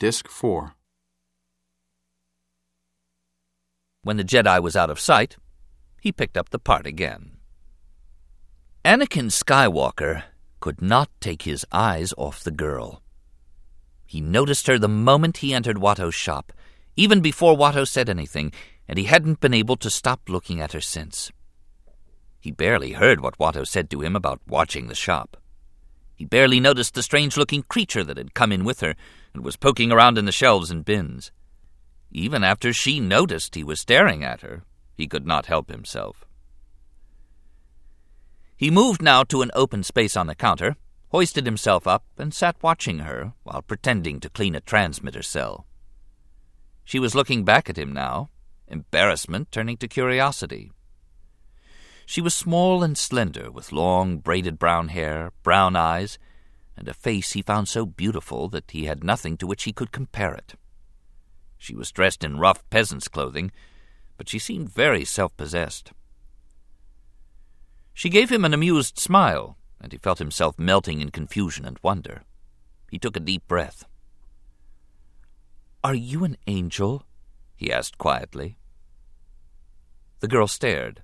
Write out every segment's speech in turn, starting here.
Disc 4. When the Jedi was out of sight, he picked up the part again. Anakin Skywalker could not take his eyes off the girl. He noticed her the moment he entered Watto's shop, even before Watto said anything, and he hadn't been able to stop looking at her since. He barely heard what Watto said to him about watching the shop. He barely noticed the strange looking creature that had come in with her and was poking around in the shelves and bins. Even after she noticed he was staring at her, he could not help himself. He moved now to an open space on the counter, hoisted himself up, and sat watching her while pretending to clean a transmitter cell. She was looking back at him now, embarrassment turning to curiosity. She was small and slender, with long, braided brown hair, brown eyes, and a face he found so beautiful that he had nothing to which he could compare it. She was dressed in rough peasant's clothing, but she seemed very self possessed. She gave him an amused smile, and he felt himself melting in confusion and wonder. He took a deep breath. Are you an angel? he asked quietly. The girl stared.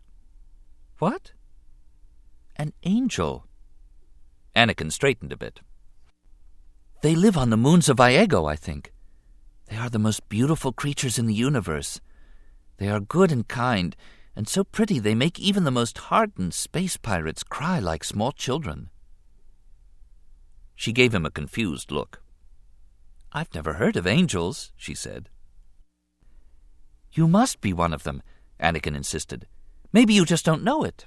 What? An angel. Anakin straightened a bit. They live on the moons of Iego, I think. They are the most beautiful creatures in the universe. They are good and kind, and so pretty they make even the most hardened space pirates cry like small children. She gave him a confused look. I've never heard of angels, she said. You must be one of them, Anakin insisted. Maybe you just don't know it.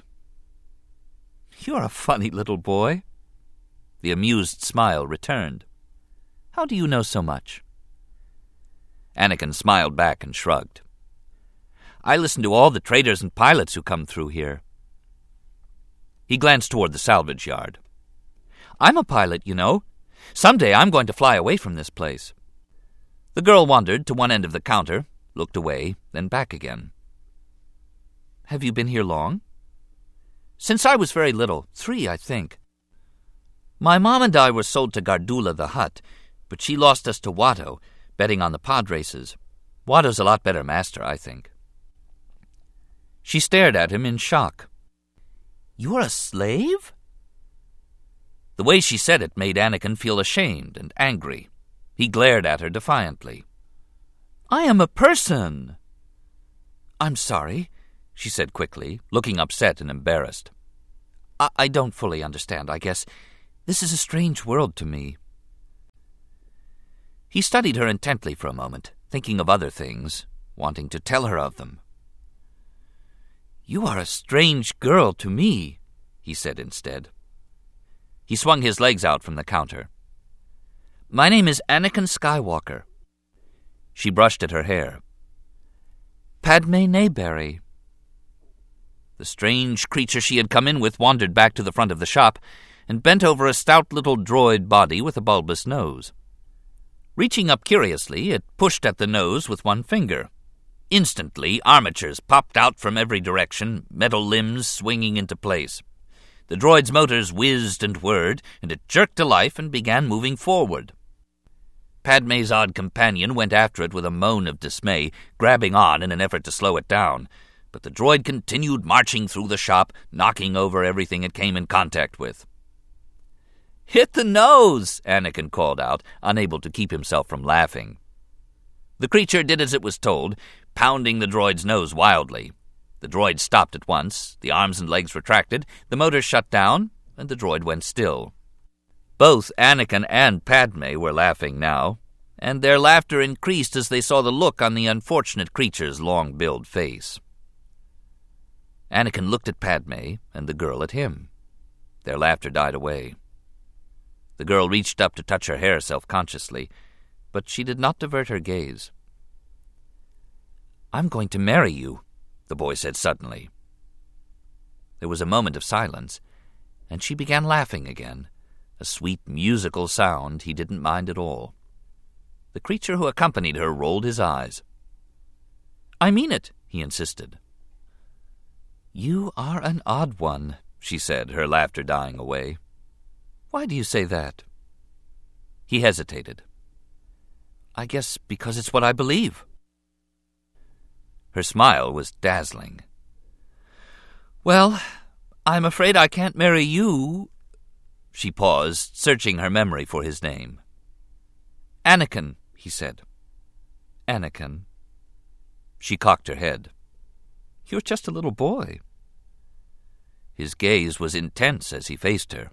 You're a funny little boy. The amused smile returned. How do you know so much? Anakin smiled back and shrugged. I listen to all the traders and pilots who come through here. He glanced toward the salvage yard. I'm a pilot, you know. Someday I'm going to fly away from this place. The girl wandered to one end of the counter, looked away, then back again. Have you been here long? Since I was very little, three, I think. My mom and I were sold to Gardulla the Hutt, but she lost us to Watto, betting on the pod races. Watto's a lot better master, I think. She stared at him in shock. You're a slave? The way she said it made Anakin feel ashamed and angry. He glared at her defiantly. I am a person. I'm sorry she said quickly, looking upset and embarrassed. I, I don't fully understand, I guess. This is a strange world to me. He studied her intently for a moment, thinking of other things, wanting to tell her of them. You are a strange girl to me, he said instead. He swung his legs out from the counter. My name is Anakin Skywalker. She brushed at her hair. Padme Naberrie. The strange creature she had come in with wandered back to the front of the shop and bent over a stout little droid body with a bulbous nose. Reaching up curiously, it pushed at the nose with one finger. Instantly, armatures popped out from every direction, metal limbs swinging into place. The droid's motors whizzed and whirred, and it jerked to life and began moving forward. Padme's odd companion went after it with a moan of dismay, grabbing on in an effort to slow it down but the droid continued marching through the shop, knocking over everything it came in contact with. Hit the nose! Anakin called out, unable to keep himself from laughing. The creature did as it was told, pounding the droid's nose wildly. The droid stopped at once, the arms and legs retracted, the motor shut down, and the droid went still. Both Anakin and Padme were laughing now, and their laughter increased as they saw the look on the unfortunate creature's long billed face. Anakin looked at Padme, and the girl at him. Their laughter died away. The girl reached up to touch her hair self consciously, but she did not divert her gaze. I'm going to marry you, the boy said suddenly. There was a moment of silence, and she began laughing again, a sweet musical sound he didn't mind at all. The creature who accompanied her rolled his eyes. I mean it, he insisted. You are an odd one, she said, her laughter dying away. Why do you say that? He hesitated. I guess because it's what I believe. Her smile was dazzling. Well, I'm afraid I can't marry you. She paused, searching her memory for his name. Anakin, he said. Anakin. She cocked her head. You're just a little boy. His gaze was intense as he faced her.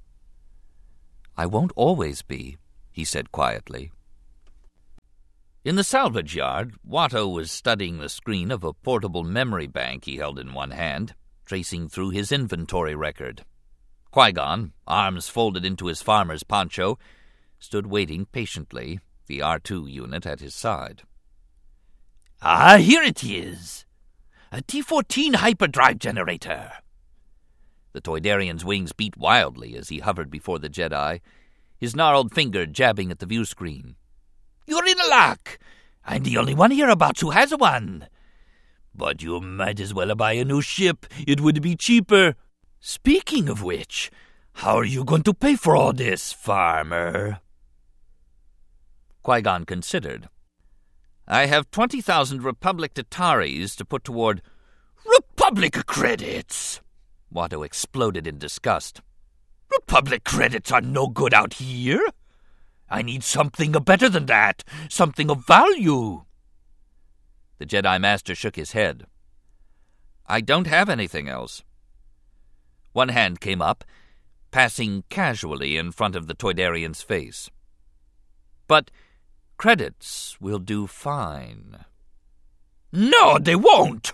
I won't always be, he said quietly. In the salvage yard, Watto was studying the screen of a portable memory bank he held in one hand, tracing through his inventory record. Qui Gon, arms folded into his farmer's poncho, stood waiting patiently, the R2 unit at his side. Ah, here it is! A T 14 hyperdrive generator! The Toydarian's wings beat wildly as he hovered before the Jedi, his gnarled finger jabbing at the view screen. You're in luck! I'm the only one hereabouts who has one. But you might as well buy a new ship. It would be cheaper. Speaking of which, how are you going to pay for all this, farmer? Qui Gon considered. I have 20,000 Republic dataries to put toward. Republic credits! Watto exploded in disgust. Republic credits are no good out here. I need something better than that, something of value. The Jedi Master shook his head. I don't have anything else. One hand came up, passing casually in front of the Toydarian's face. But credits will do fine. No, they won't!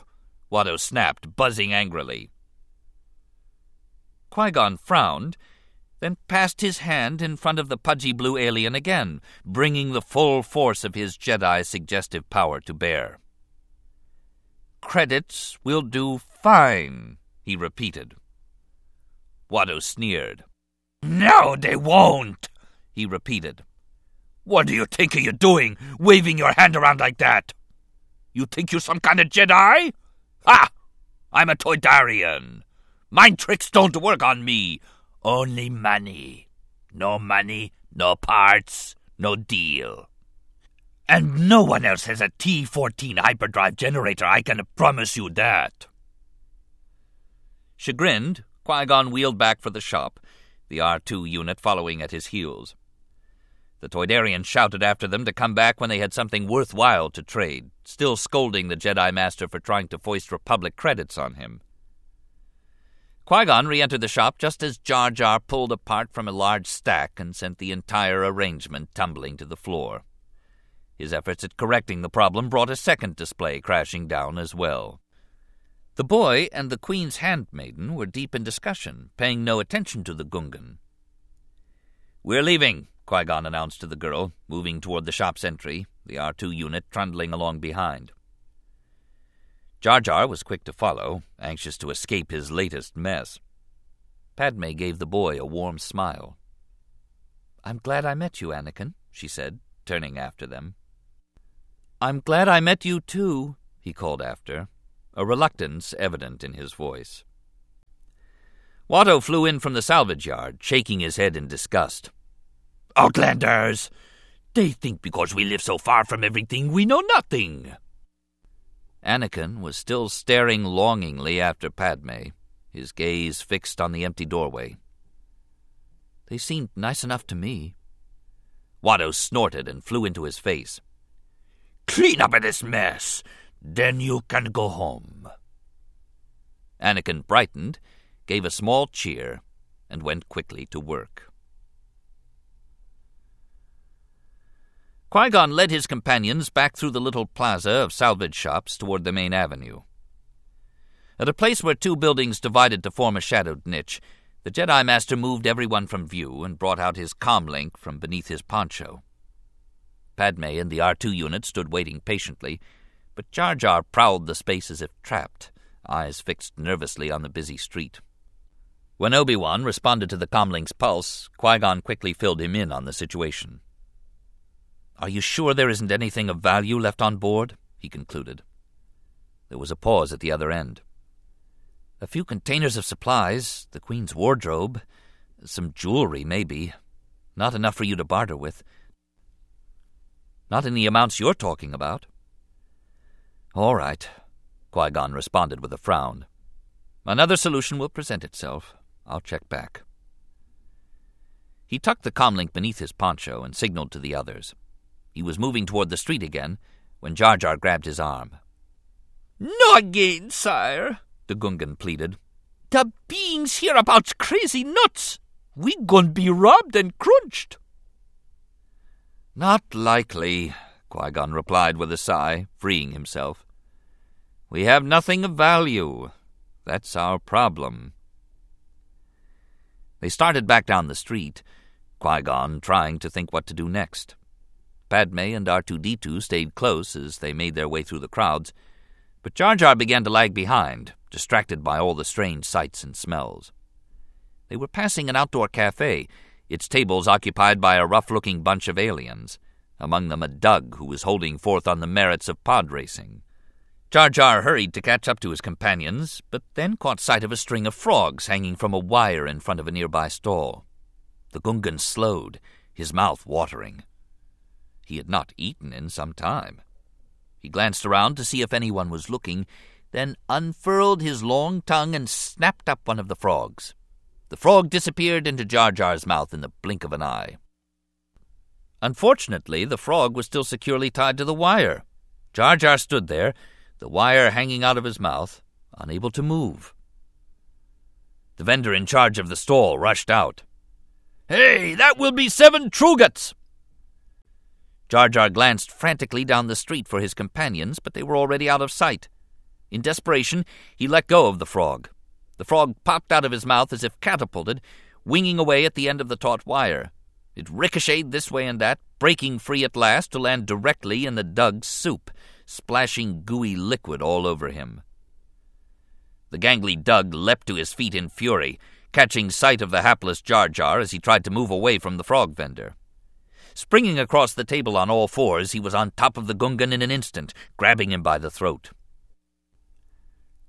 Watto snapped, buzzing angrily. Qui Gon frowned, then passed his hand in front of the pudgy blue alien again, bringing the full force of his Jedi suggestive power to bear. Credits will do fine, he repeated. Watto sneered. No, they won't, he repeated. What do you think you're doing, waving your hand around like that? You think you're some kind of Jedi? Ha! I'm a Toydarian. Mind tricks don't work on me. Only money. No money, no parts, no deal. And no one else has a T 14 hyperdrive generator, I can promise you that. Chagrined, Qui Gon wheeled back for the shop, the R 2 unit following at his heels. The Toydarian shouted after them to come back when they had something worthwhile to trade, still scolding the Jedi Master for trying to foist Republic credits on him. Qui Gon re entered the shop just as Jar Jar pulled apart from a large stack and sent the entire arrangement tumbling to the floor. His efforts at correcting the problem brought a second display crashing down as well. The boy and the Queen's handmaiden were deep in discussion, paying no attention to the Gungan. We're leaving, Qui Gon announced to the girl, moving toward the shop's entry, the R 2 unit trundling along behind. Jar Jar was quick to follow, anxious to escape his latest mess. Padme gave the boy a warm smile. I'm glad I met you, Anakin, she said, turning after them. I'm glad I met you, too, he called after, a reluctance evident in his voice. Watto flew in from the salvage yard, shaking his head in disgust. Outlanders! They think because we live so far from everything we know nothing. Anakin was still staring longingly after Padme, his gaze fixed on the empty doorway. They seemed nice enough to me. Watto snorted and flew into his face. Clean up this mess, then you can go home. Anakin brightened, gave a small cheer, and went quickly to work. Qui Gon led his companions back through the little plaza of salvage shops toward the main avenue. At a place where two buildings divided to form a shadowed niche, the Jedi Master moved everyone from view and brought out his comlink from beneath his poncho. Padme and the R2 unit stood waiting patiently, but Jar Jar prowled the space as if trapped, eyes fixed nervously on the busy street. When Obi Wan responded to the comlink's pulse, Qui Gon quickly filled him in on the situation. Are you sure there isn't anything of value left on board? he concluded. There was a pause at the other end. A few containers of supplies, the Queen's wardrobe, some jewelry, maybe. Not enough for you to barter with. Not in the amounts you're talking about. All right, Qui Gon responded with a frown. Another solution will present itself. I'll check back. He tucked the comlink beneath his poncho and signaled to the others. He was moving toward the street again when Jar Jar grabbed his arm. No again, sire, the Gungan pleaded. The beings hereabouts crazy nuts. We gon' be robbed and crunched. Not likely, Qui Gon replied with a sigh, freeing himself. We have nothing of value. That's our problem. They started back down the street, Qui Gon trying to think what to do next. Padme and R2D2 stayed close as they made their way through the crowds, but Jar Jar began to lag behind, distracted by all the strange sights and smells. They were passing an outdoor cafe, its tables occupied by a rough looking bunch of aliens, among them a Dug who was holding forth on the merits of pod racing. Jar Jar hurried to catch up to his companions, but then caught sight of a string of frogs hanging from a wire in front of a nearby stall. The Gungan slowed, his mouth watering. He had not eaten in some time. He glanced around to see if anyone was looking, then unfurled his long tongue and snapped up one of the frogs. The frog disappeared into Jar Jar's mouth in the blink of an eye. Unfortunately, the frog was still securely tied to the wire. Jar Jar stood there, the wire hanging out of his mouth, unable to move. The vendor in charge of the stall rushed out. Hey, that will be seven Truguts! Jar Jar glanced frantically down the street for his companions, but they were already out of sight. In desperation, he let go of the frog. The frog popped out of his mouth as if catapulted, winging away at the end of the taut wire. It ricocheted this way and that, breaking free at last to land directly in the Dug's soup, splashing gooey liquid all over him. The gangly Dug leapt to his feet in fury, catching sight of the hapless Jar Jar as he tried to move away from the frog vendor. Springing across the table on all fours, he was on top of the Gungan in an instant, grabbing him by the throat.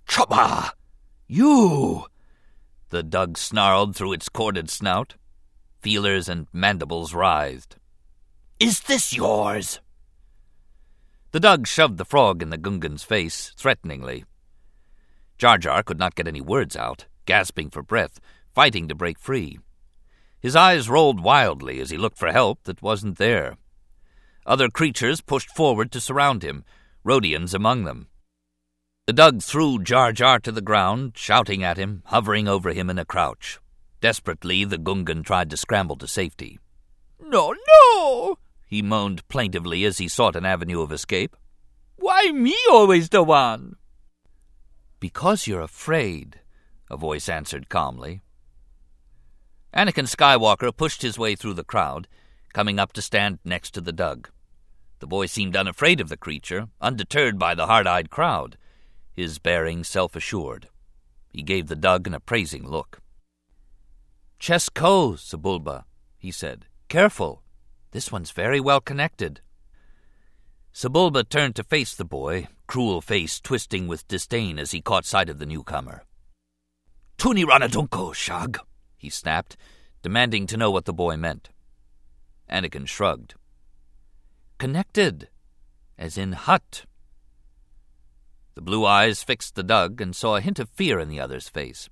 Chopper! You! The Dug snarled through its corded snout. Feelers and mandibles writhed. Is this yours? The Dug shoved the frog in the Gungan's face, threateningly. Jar Jar could not get any words out, gasping for breath, fighting to break free. His eyes rolled wildly as he looked for help that wasn't there. Other creatures pushed forward to surround him, Rodians among them. The Dug threw Jar Jar to the ground, shouting at him, hovering over him in a crouch. Desperately, the Gungan tried to scramble to safety. No, no! he moaned plaintively as he sought an avenue of escape. Why me always the one? Because you're afraid, a voice answered calmly. Anakin Skywalker pushed his way through the crowd, coming up to stand next to the Dug. The boy seemed unafraid of the creature, undeterred by the hard eyed crowd, his bearing self assured. He gave the Dug an appraising look. Chesko, Sebulba, he said. Careful. This one's very well connected. Sebulba turned to face the boy, cruel face twisting with disdain as he caught sight of the newcomer. Tuni Ranadunko, Shag, he snapped, demanding to know what the boy meant. Anakin shrugged. Connected, as in Hutt. The blue eyes fixed the Dug and saw a hint of fear in the other's face.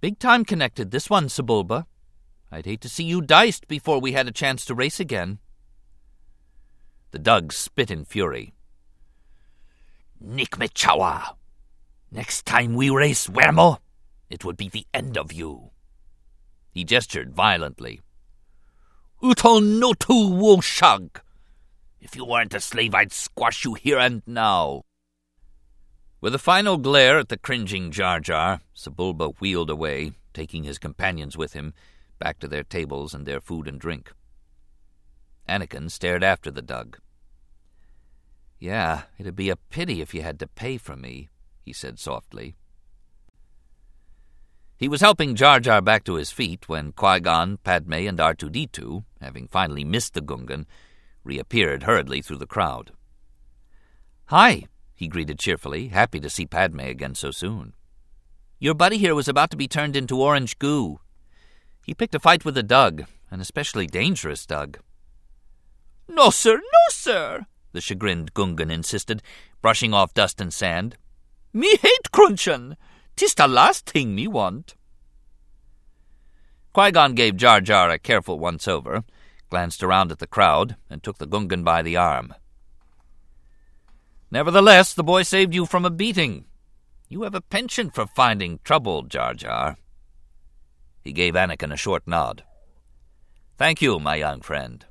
Big time connected, this one, Sebulba. I'd hate to see you diced before we had a chance to race again. The Dug spit in fury. Nikmechawa! Next time we race, Wermo, it would be the end of you. He gestured violently. Uton no tu woshag! If you weren't a slave, I'd squash you here and now. With a final glare at the cringing Jar Jar, Sebulba wheeled away, taking his companions with him, back to their tables and their food and drink. Anakin stared after the Dug. Yeah, it'd be a pity if you had to pay for me, he said softly. He was helping Jar Jar back to his feet when Qui Gon, Padme, and R2D2, having finally missed the Gungan, reappeared hurriedly through the crowd. Hi, he greeted cheerfully, happy to see Padme again so soon. Your buddy here was about to be turned into orange goo. He picked a fight with a Dug, an especially dangerous Dug. No, sir, no, sir, the chagrined Gungan insisted, brushing off dust and sand. Me hate crunchin'. Tis the last thing me want. Qui-Gon gave Jar Jar a careful once-over, glanced around at the crowd, and took the Gungan by the arm. Nevertheless, the boy saved you from a beating. You have a penchant for finding trouble, Jar Jar. He gave Anakin a short nod. Thank you, my young friend.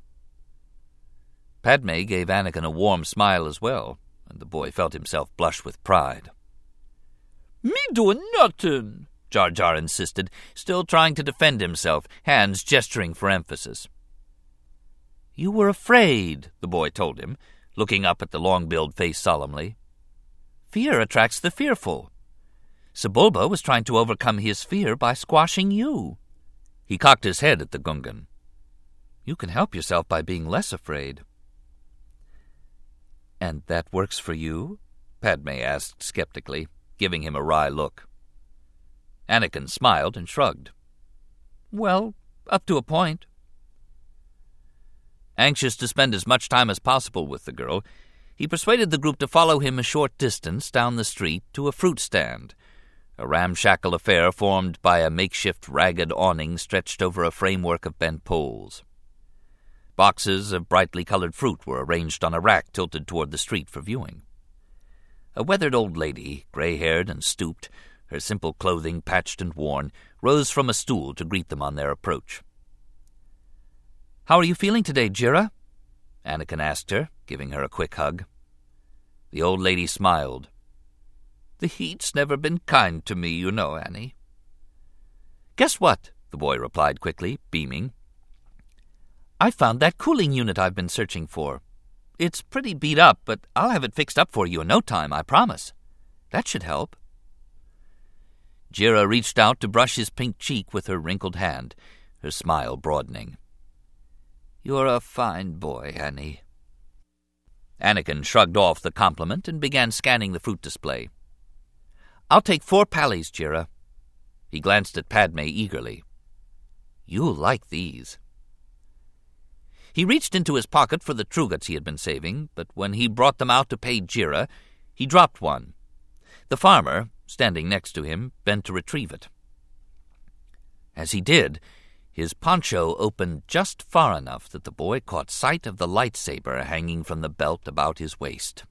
Padme gave Anakin a warm smile as well, and the boy felt himself blush with pride. Me doing nothing, Jar Jar insisted, still trying to defend himself, hands gesturing for emphasis. You were afraid, the boy told him, looking up at the long-billed face solemnly. Fear attracts the fearful. Sebulba was trying to overcome his fear by squashing you. He cocked his head at the Gungan. You can help yourself by being less afraid. And that works for you? Padme asked skeptically, giving him a wry look. Anakin smiled and shrugged. Well, up to a point. Anxious to spend as much time as possible with the girl, he persuaded the group to follow him a short distance down the street to a fruit stand, a ramshackle affair formed by a makeshift ragged awning stretched over a framework of bent poles. Boxes of brightly colored fruit were arranged on a rack tilted toward the street for viewing. A weathered old lady, gray haired and stooped, her simple clothing patched and worn, rose from a stool to greet them on their approach. How are you feeling today, Jira? Anakin asked her, giving her a quick hug. The old lady smiled. The heat's never been kind to me, you know, Annie. Guess what? the boy replied quickly, beaming. I found that cooling unit I've been searching for. It's pretty beat up, but I'll have it fixed up for you in no time, I promise. That should help. Jira reached out to brush his pink cheek with her wrinkled hand, her smile broadening. You're a fine boy, Annie. Anakin shrugged off the compliment and began scanning the fruit display. I'll take four pallies, Jira. He glanced at Padme eagerly. You'll like these. He reached into his pocket for the truguts he had been saving, but when he brought them out to pay Jira, he dropped one. The farmer, standing next to him, bent to retrieve it. As he did, his poncho opened just far enough that the boy caught sight of the lightsaber hanging from the belt about his waist.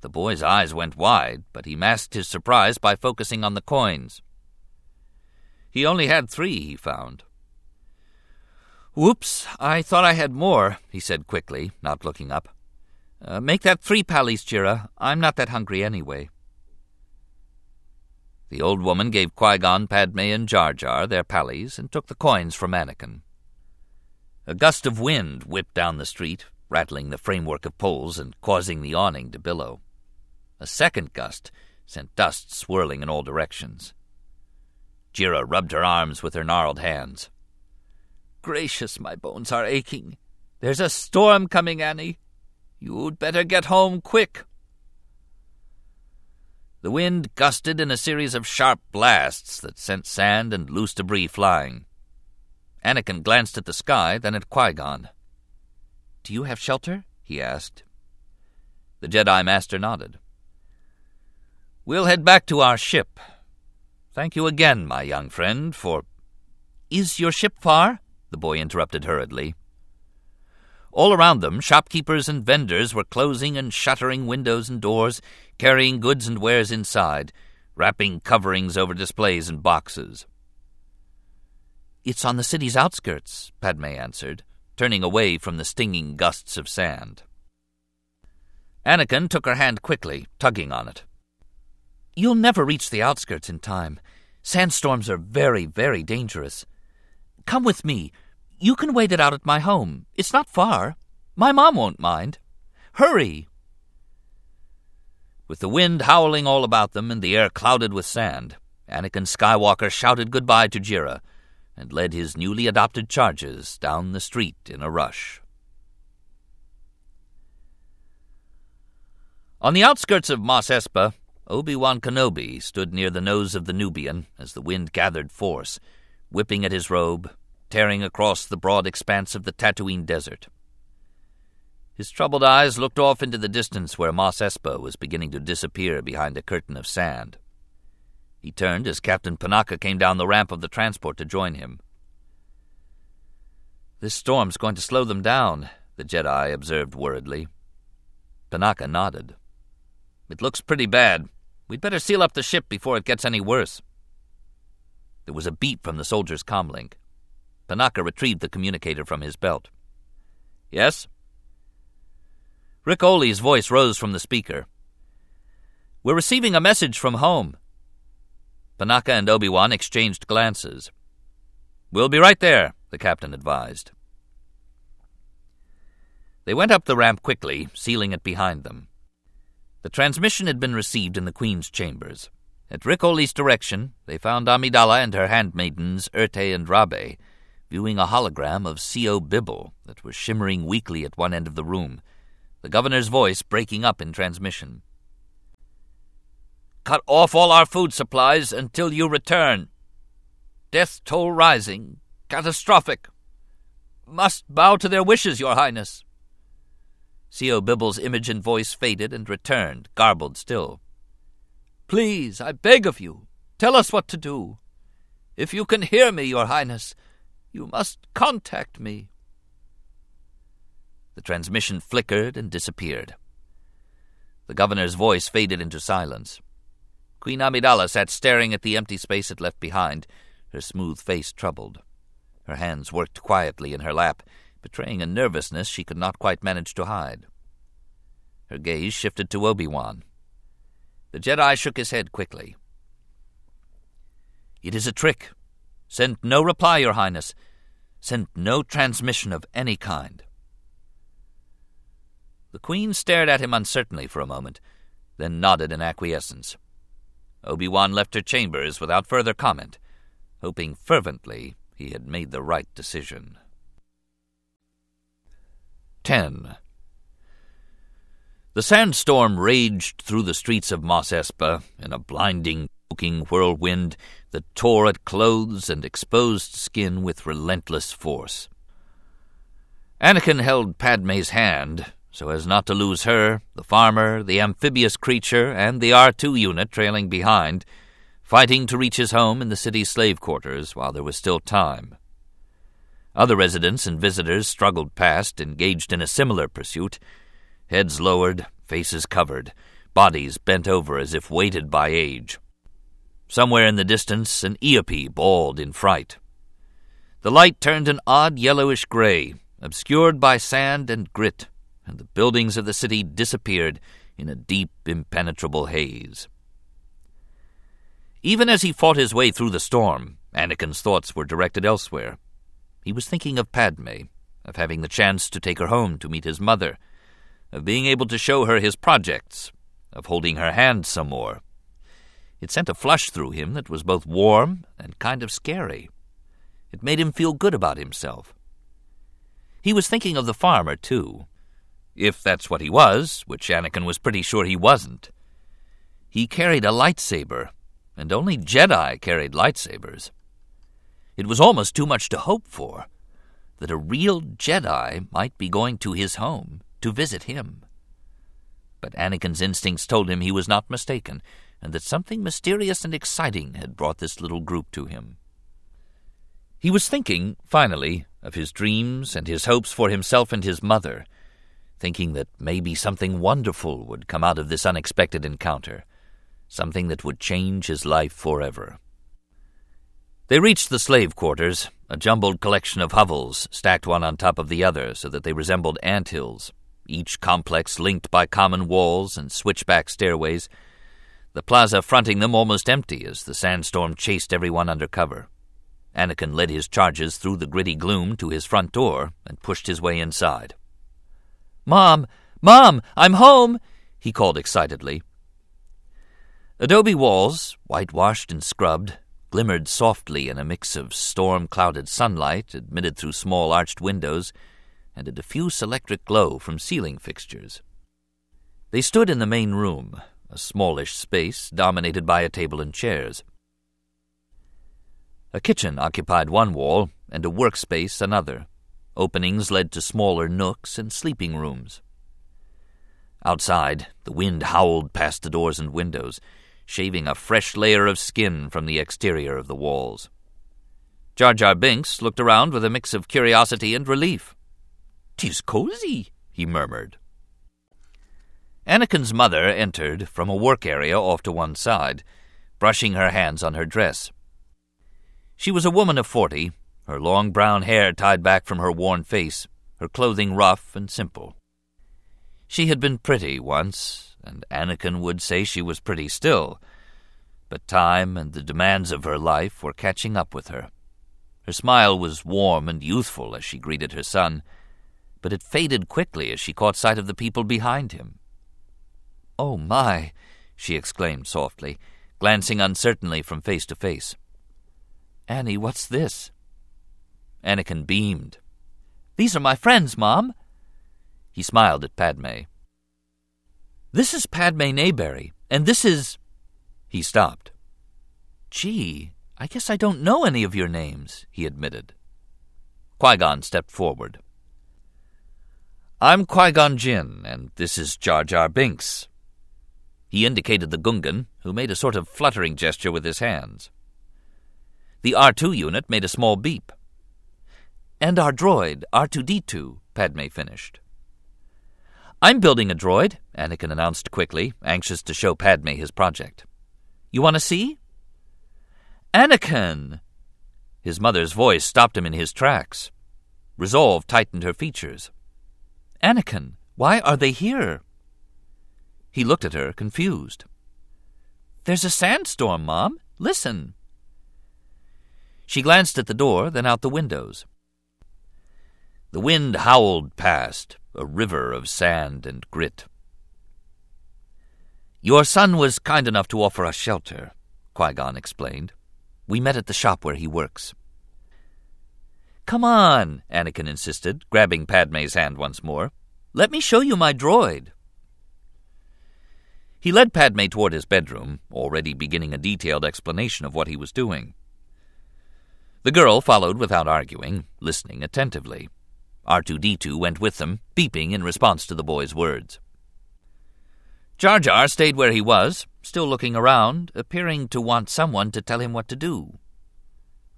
The boy's eyes went wide, but he masked his surprise by focusing on the coins. He only had three, he found. Whoops, I thought I had more, he said quickly, not looking up. Uh, make that three pallies, Jira. I'm not that hungry anyway. The old woman gave Qui-Gon, Padme, and Jar Jar their pallies and took the coins from Anakin. A gust of wind whipped down the street, rattling the framework of poles and causing the awning to billow. A second gust sent dust swirling in all directions. Jira rubbed her arms with her gnarled hands. Gracious, my bones are aching. There's a storm coming, Annie. You'd better get home quick. The wind gusted in a series of sharp blasts that sent sand and loose debris flying. Anakin glanced at the sky, then at Qui-Gon. Do you have shelter? he asked. The Jedi Master nodded. We'll head back to our ship. Thank you again, my young friend, for... Is your ship far? The boy interrupted hurriedly. All around them, shopkeepers and vendors were closing and shuttering windows and doors, carrying goods and wares inside, wrapping coverings over displays and boxes. It's on the city's outskirts, Padme answered, turning away from the stinging gusts of sand. Anakin took her hand quickly, tugging on it. You'll never reach the outskirts in time. Sandstorms are very, very dangerous. Come with me. You can wait it out at my home. It's not far. My mom won't mind. Hurry! With the wind howling all about them and the air clouded with sand, Anakin Skywalker shouted goodbye to Jira and led his newly adopted charges down the street in a rush. On the outskirts of Mos Espa, Obi-Wan Kenobi stood near the nose of the Nubian as the wind gathered force, whipping at his robe, tearing across the broad expanse of the Tatooine desert. His troubled eyes looked off into the distance where Mos Espa was beginning to disappear behind a curtain of sand. He turned as Captain Panaka came down the ramp of the transport to join him. This storm's going to slow them down, the Jedi observed worriedly. Panaka nodded. It looks pretty bad. We'd better seal up the ship before it gets any worse. There was a beep from the soldier's comlink. Panaka retrieved the communicator from his belt. Yes? Ric Olié's voice rose from the speaker. We're receiving a message from home. Panaka and Obi-Wan exchanged glances. We'll be right there, the captain advised. They went up the ramp quickly, sealing it behind them. The transmission had been received in the Queen's chambers. At Ric Olié's direction, they found Amidala and her handmaidens, Eirtaé and Rabe, viewing a hologram of Sio Bibble that was shimmering weakly at one end of the room, the governor's voice breaking up in transmission. Cut off all our food supplies until you return. Death toll rising. Catastrophic. Must bow to their wishes, Your Highness. Sio Bibble's image and voice faded and returned, garbled still. Please, I beg of you, tell us what to do. If you can hear me, Your Highness, you must contact me. The transmission flickered and disappeared. The governor's voice faded into silence. Queen Amidala sat staring at the empty space it left behind, her smooth face troubled. Her hands worked quietly in her lap, betraying a nervousness she could not quite manage to hide. Her gaze shifted to Obi-Wan. The Jedi shook his head quickly. It is a trick. Send no reply, Your Highness. Send no transmission of any kind. The Queen stared at him uncertainly for a moment, then nodded in acquiescence. Obi-Wan left her chambers without further comment, hoping fervently he had made the right decision. 10. The sandstorm raged through the streets of Mos Espa in a blinding, choking whirlwind that tore at clothes and exposed skin with relentless force. Anakin held Padme's hand so as not to lose her, the farmer, the amphibious creature, and the R2 unit trailing behind, fighting to reach his home in the city's slave quarters while there was still time. Other residents and visitors struggled past, engaged in a similar pursuit, heads lowered, faces covered, bodies bent over as if weighted by age. Somewhere in the distance, an Eopie bawled in fright. The light turned an odd yellowish gray, obscured by sand and grit, and the buildings of the city disappeared in a deep, impenetrable haze. Even as he fought his way through the storm, Anakin's thoughts were directed elsewhere. He was thinking of Padme, of having the chance to take her home to meet his mother, of being able to show her his projects, of holding her hand some more. It sent a flush through him that was both warm and kind of scary. It made him feel good about himself. He was thinking of the farmer, too. If that's what he was, which Anakin was pretty sure he wasn't. He carried a lightsaber, and only Jedi carried lightsabers. It was almost too much to hope for that a real Jedi might be going to his home to visit him. But Anakin's instincts told him he was not mistaken, and that something mysterious and exciting had brought this little group to him. He was thinking, finally, of his dreams and his hopes for himself and his mother, thinking that maybe something wonderful would come out of this unexpected encounter, something that would change his life forever. They reached the slave quarters, a jumbled collection of hovels stacked one on top of the other so that they resembled ant hills, each complex linked by common walls and switchback stairways, the plaza fronting them almost empty as the sandstorm chased everyone under cover. Anakin led his charges through the gritty gloom to his front door and pushed his way inside. Mom! Mom! I'm home! he called excitedly. Adobe walls, whitewashed and scrubbed, glimmered softly in a mix of storm clouded sunlight admitted through small arched windows and a diffuse electric glow from ceiling fixtures. They stood in the main room, a smallish space dominated by a table and chairs. A kitchen occupied one wall, and a workspace another. Openings led to smaller nooks and sleeping rooms, Outside, the wind howled past the doors and windows, shaving a fresh layer of skin from the exterior of the walls. Jar Jar Binks looked around with a mix of curiosity and relief. "'Tis cozy," he murmured. Anakin's mother entered from a work area off to one side, brushing her hands on her dress. She was a woman of forty, her long brown hair tied back from her worn face, her clothing rough and simple. She had been pretty once, and Anakin would say she was pretty still, but time and the demands of her life were catching up with her. Her smile was warm and youthful as she greeted her son, but it faded quickly as she caught sight of the people behind him. Oh, my! she exclaimed softly, glancing uncertainly from face to face. Annie, what's this? Anakin beamed. These are my friends, Mom. He smiled at Padme. This is Padme Naberrie, and this is. He stopped. Gee, I guess I don't know any of your names, he admitted. Qui Gon stepped forward. I'm Qui Gon Jinn, and this is Jar Jar Binks. He indicated the Gungan, who made a sort of fluttering gesture with his hands. The R2 unit made a small beep. And our droid, R2D2, Padme finished. I'm building a droid, Anakin announced quickly, anxious to show Padme his project. You want to see? Anakin! His mother's voice stopped him in his tracks. Resolve tightened her features. Anakin, why are they here? He looked at her, confused. There's a sandstorm, Mom. Listen. She glanced at the door, then out the windows. The wind howled past, a river of sand and grit. Your son was kind enough to offer us shelter, Qui Gon explained. We met at the shop where he works. Come on, Anakin insisted, grabbing Padme's hand once more. Let me show you my droid. He led Padme toward his bedroom, already beginning a detailed explanation of what he was doing. The girl followed without arguing, listening attentively. R2D2 went with them, beeping in response to the boy's words. Jar Jar stayed where he was, still looking around, appearing to want someone to tell him what to do.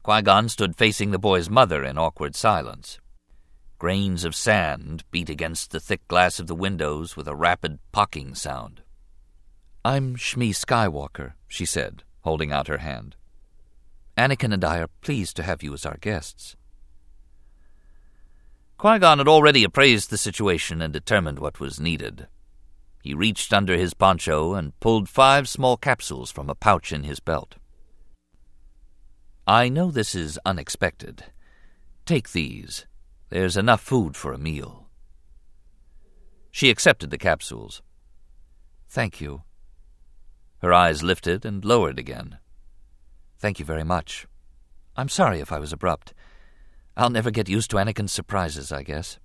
Qui Gon stood facing the boy's mother in awkward silence. Grains of sand beat against the thick glass of the windows with a rapid pocking sound. I'm Shmi Skywalker, she said, holding out her hand. Anakin and I are pleased to have you as our guests. Qui Gon had already appraised the situation and determined what was needed. He reached under his poncho and pulled five small capsules from a pouch in his belt. I know this is unexpected. Take these. There's enough food for a meal. She accepted the capsules. Thank you. Her eyes lifted and lowered again. Thank you very much. I'm sorry if I was abrupt. I'll never get used to Anakin's surprises, I guess.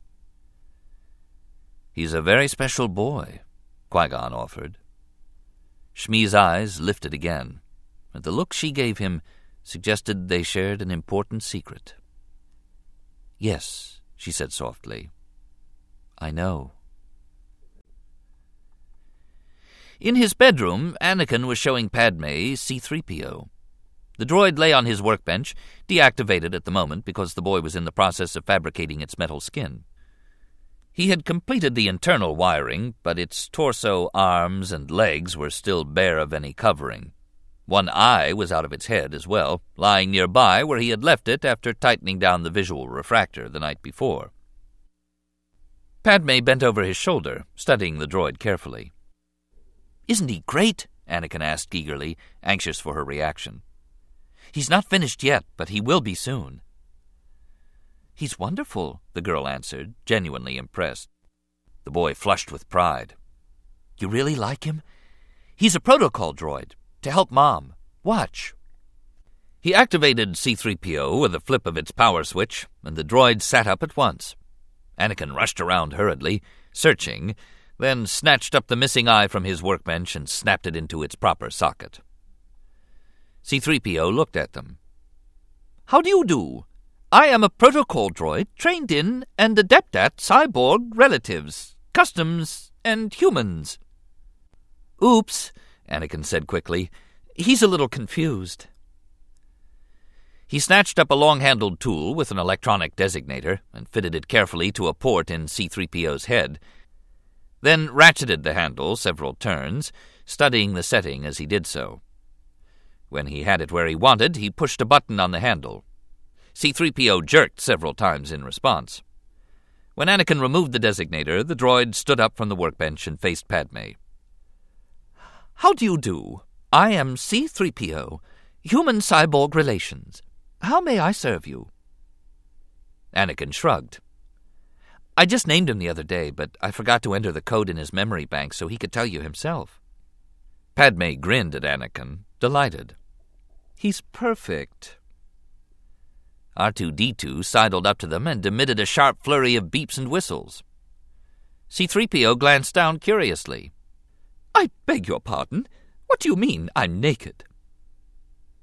He's a very special boy, Qui Gon offered. Shmi's eyes lifted again, and the look she gave him suggested they shared an important secret. Yes, she said softly. I know. In his bedroom, Anakin was showing Padme C3PO. The droid lay on his workbench, deactivated at the moment because the boy was in the process of fabricating its metal skin. He had completed the internal wiring, but its torso, arms, and legs were still bare of any covering. One eye was out of its head as well, lying nearby where he had left it after tightening down the visual refractor the night before. Padme bent over his shoulder, studying the droid carefully. Isn't he great? Anakin asked eagerly, anxious for her reaction. He's not finished yet, but he will be soon. He's wonderful, the girl answered, genuinely impressed. The boy flushed with pride. You really like him? He's a protocol droid, to help Mom. Watch. He activated C3PO with a flip of its power switch, and the droid sat up at once. Anakin rushed around hurriedly, searching, then snatched up the missing eye from his workbench and snapped it into its proper socket. C3PO looked at them. How do you do? I am a protocol droid trained in and adept at cyborg relatives, customs, and humans. Oops, Anakin said quickly. He's a little confused. He snatched up a long handled tool with an electronic designator and fitted it carefully to a port in C3PO's head, then ratcheted the handle several turns, studying the setting as he did so. When he had it where he wanted, he pushed a button on the handle. C3PO jerked several times in response. When Anakin removed the designator, the droid stood up from the workbench and faced Padme. How do you do? I am C3PO, Human Cyborg Relations. How may I serve you? Anakin shrugged. I just named him the other day, but I forgot to enter the code in his memory bank so he could tell you himself. Padme grinned at Anakin, delighted. He's perfect. R2D2 sidled up to them and emitted a sharp flurry of beeps and whistles. C3PO glanced down curiously. I beg your pardon. What do you mean I'm naked?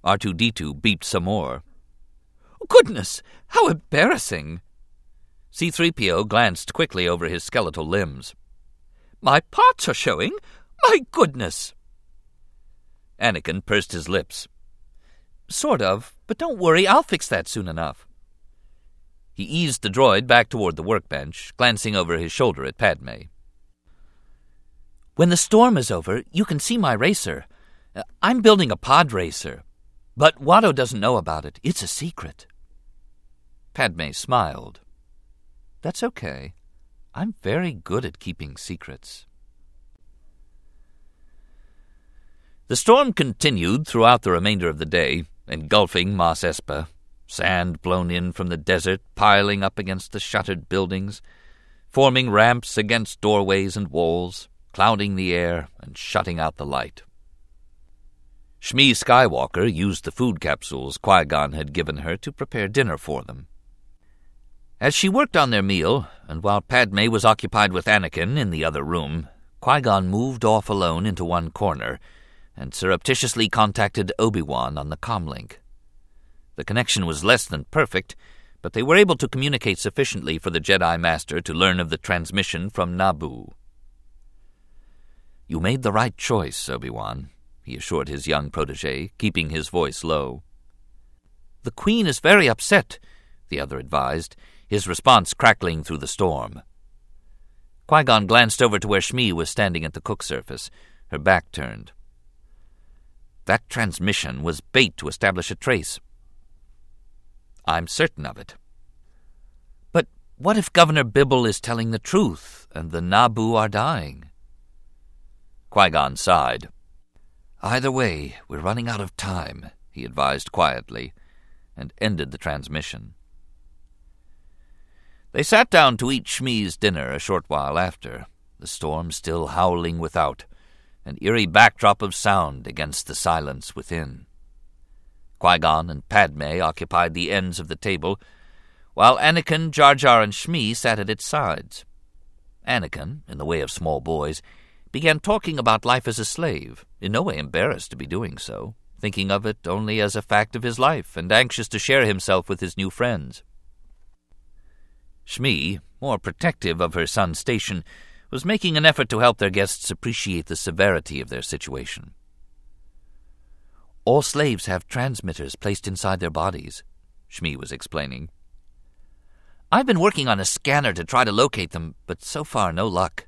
R2D2 beeped some more. Goodness, how embarrassing! C3PO glanced quickly over his skeletal limbs. My parts are showing? My goodness! Anakin pursed his lips. Sort of, but don't worry, I'll fix that soon enough. He eased the droid back toward the workbench, glancing over his shoulder at Padme. When the storm is over, you can see my racer. Uh, I'm building a pod racer. But Watto doesn't know about it. It's a secret. Padme smiled. That's okay. I'm very good at keeping secrets. The storm continued throughout the remainder of the day, engulfing Mos Espa, sand blown in from the desert piling up against the shuttered buildings, forming ramps against doorways and walls, clouding the air and shutting out the light. Shmi Skywalker used the food capsules Qui Gon had given her to prepare dinner for them. As she worked on their meal, and while Padme was occupied with Anakin in the other room, Qui Gon moved off alone into one corner and surreptitiously contacted Obi Wan on the comlink. The connection was less than perfect, but they were able to communicate sufficiently for the Jedi Master to learn of the transmission from Naboo. You made the right choice, Obi Wan, he assured his young protege, keeping his voice low. The Queen is very upset, the other advised his response crackling through the storm. Qui Gon glanced over to where Shmi was standing at the cook surface, her back turned. That transmission was bait to establish a trace. I'm certain of it. But what if Governor Bibble is telling the truth and the Naboo are dying? Qui Gon sighed. Either way, we're running out of time, he advised quietly, and ended the transmission. They sat down to eat Shmi's dinner a short while after, the storm still howling without, an eerie backdrop of sound against the silence within. Qui Gon and Padme occupied the ends of the table, while Anakin, Jar Jar, and Shmi sat at its sides. Anakin, in the way of small boys, began talking about life as a slave, in no way embarrassed to be doing so, thinking of it only as a fact of his life and anxious to share himself with his new friends. Shmi, more protective of her son's station, was making an effort to help their guests appreciate the severity of their situation. All slaves have transmitters placed inside their bodies, Shmi was explaining. I've been working on a scanner to try to locate them, but so far no luck,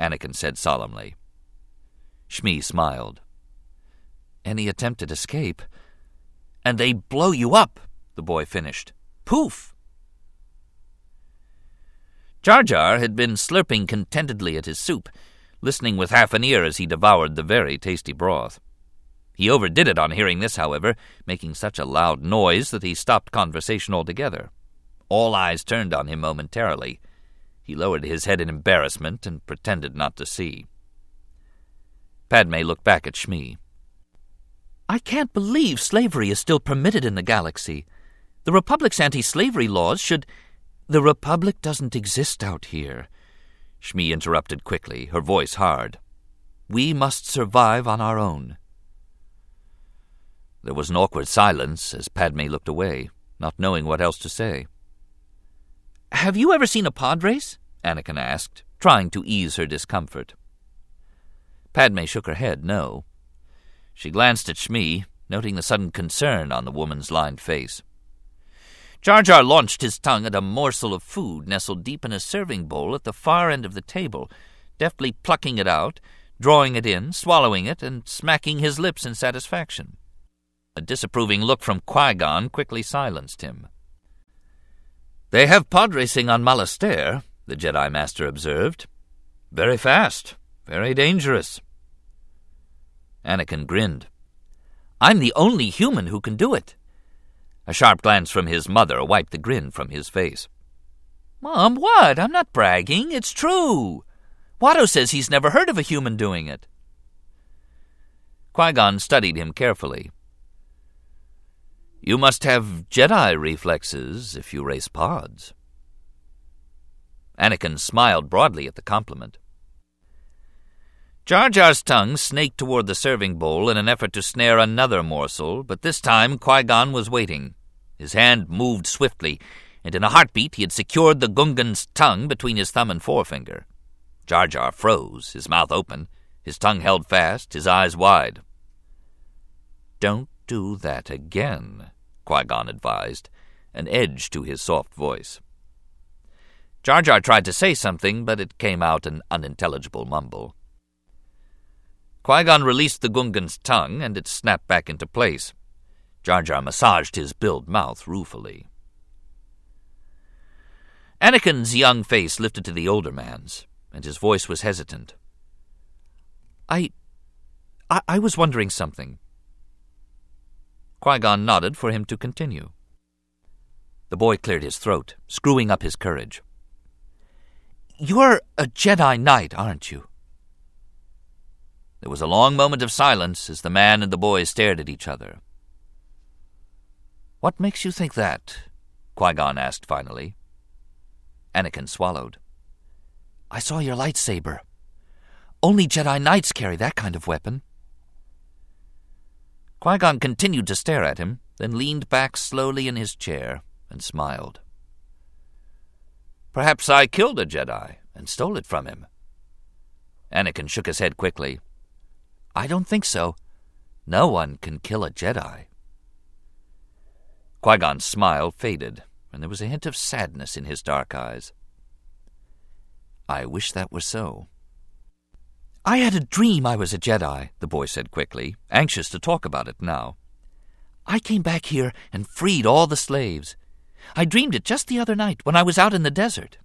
Anakin said solemnly. Shmi smiled. Any attempt at escape? And they blow you up, the boy finished. Poof! Jar Jar had been slurping contentedly at his soup, listening with half an ear as he devoured the very tasty broth. He overdid it on hearing this, however, making such a loud noise that he stopped conversation altogether. All eyes turned on him momentarily. He lowered his head in embarrassment and pretended not to see. Padme looked back at Shmi. I can't believe slavery is still permitted in the galaxy. The Republic's anti slavery laws should the Republic doesn't exist out here, Shmi interrupted quickly, her voice hard. We must survive on our own. There was an awkward silence as Padme looked away, not knowing what else to say. Have you ever seen a pod race? Anakin asked, trying to ease her discomfort. Padme shook her head no. She glanced at Shmi, noting the sudden concern on the woman's lined face. Jar Jar launched his tongue at a morsel of food nestled deep in a serving bowl at the far end of the table, deftly plucking it out, drawing it in, swallowing it, and smacking his lips in satisfaction. A disapproving look from Qui Gon quickly silenced him. They have pod racing on Malastare, the Jedi Master observed. Very fast, very dangerous. Anakin grinned. I'm the only human who can do it. A sharp glance from his mother wiped the grin from his face. Mom, what? I'm not bragging. It's true. Watto says he's never heard of a human doing it. Qui Gon studied him carefully. You must have Jedi reflexes if you race pods. Anakin smiled broadly at the compliment. Jar Jar's tongue snaked toward the serving bowl in an effort to snare another morsel, but this time Qui Gon was waiting. His hand moved swiftly, and in a heartbeat he had secured the Gungan's tongue between his thumb and forefinger. Jar Jar froze, his mouth open, his tongue held fast, his eyes wide. Don't do that again, Qui Gon advised, an edge to his soft voice. Jar Jar tried to say something, but it came out an unintelligible mumble. Qui Gon released the Gungan's tongue, and it snapped back into place. Jar Jar massaged his billed mouth ruefully. Anakin's young face lifted to the older man's, and his voice was hesitant. I. I, I was wondering something. Qui Gon nodded for him to continue. The boy cleared his throat, screwing up his courage. You're a Jedi Knight, aren't you? There was a long moment of silence as the man and the boy stared at each other. What makes you think that? Qui Gon asked finally. Anakin swallowed. I saw your lightsaber. Only Jedi Knights carry that kind of weapon. Qui Gon continued to stare at him, then leaned back slowly in his chair and smiled. Perhaps I killed a Jedi and stole it from him. Anakin shook his head quickly. I don't think so. No one can kill a Jedi. Qui Gon's smile faded, and there was a hint of sadness in his dark eyes. I wish that were so. I had a dream I was a Jedi, the boy said quickly, anxious to talk about it now. I came back here and freed all the slaves. I dreamed it just the other night when I was out in the desert.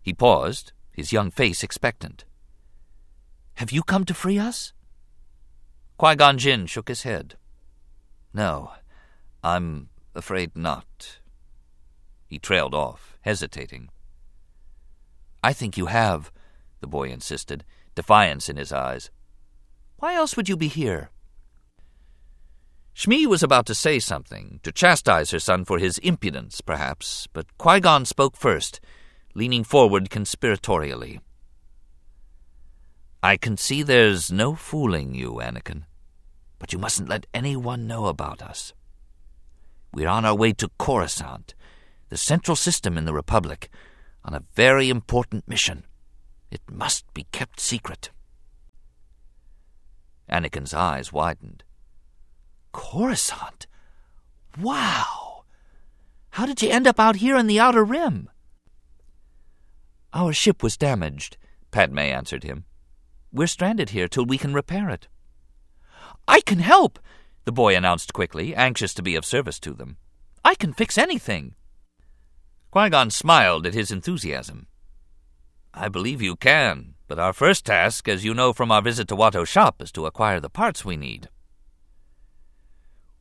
He paused, his young face expectant. Have you come to free us? Qui Gon Jinn shook his head. No, I'm afraid not. He trailed off, hesitating. I think you have, the boy insisted, defiance in his eyes. Why else would you be here? Shmi was about to say something, to chastise her son for his impudence, perhaps, but Qui Gon spoke first, leaning forward conspiratorially. I can see there's no fooling you, Anakin, but you mustn't let anyone know about us. We're on our way to Coruscant, the central system in the Republic, on a very important mission. It must be kept secret. Anakin's eyes widened. Coruscant? Wow! How did you end up out here in the Outer Rim? Our ship was damaged, Padme answered him. We're stranded here till we can repair it. I can help, the boy announced quickly, anxious to be of service to them. I can fix anything. Qui Gon smiled at his enthusiasm. I believe you can, but our first task, as you know from our visit to Watto's shop, is to acquire the parts we need.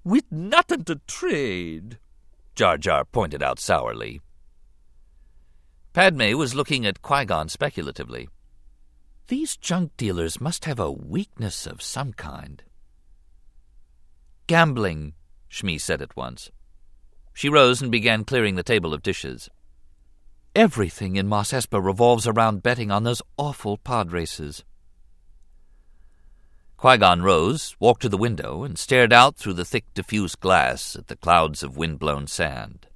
With nothing to trade, Jar Jar pointed out sourly. Padme was looking at Qui Gon speculatively. These junk dealers must have a weakness of some kind. Gambling, Shmi said at once. She rose and began clearing the table of dishes. Everything in Mos Espa revolves around betting on those awful pod races. Qui Gon rose, walked to the window, and stared out through the thick, diffuse glass at the clouds of wind blown sand.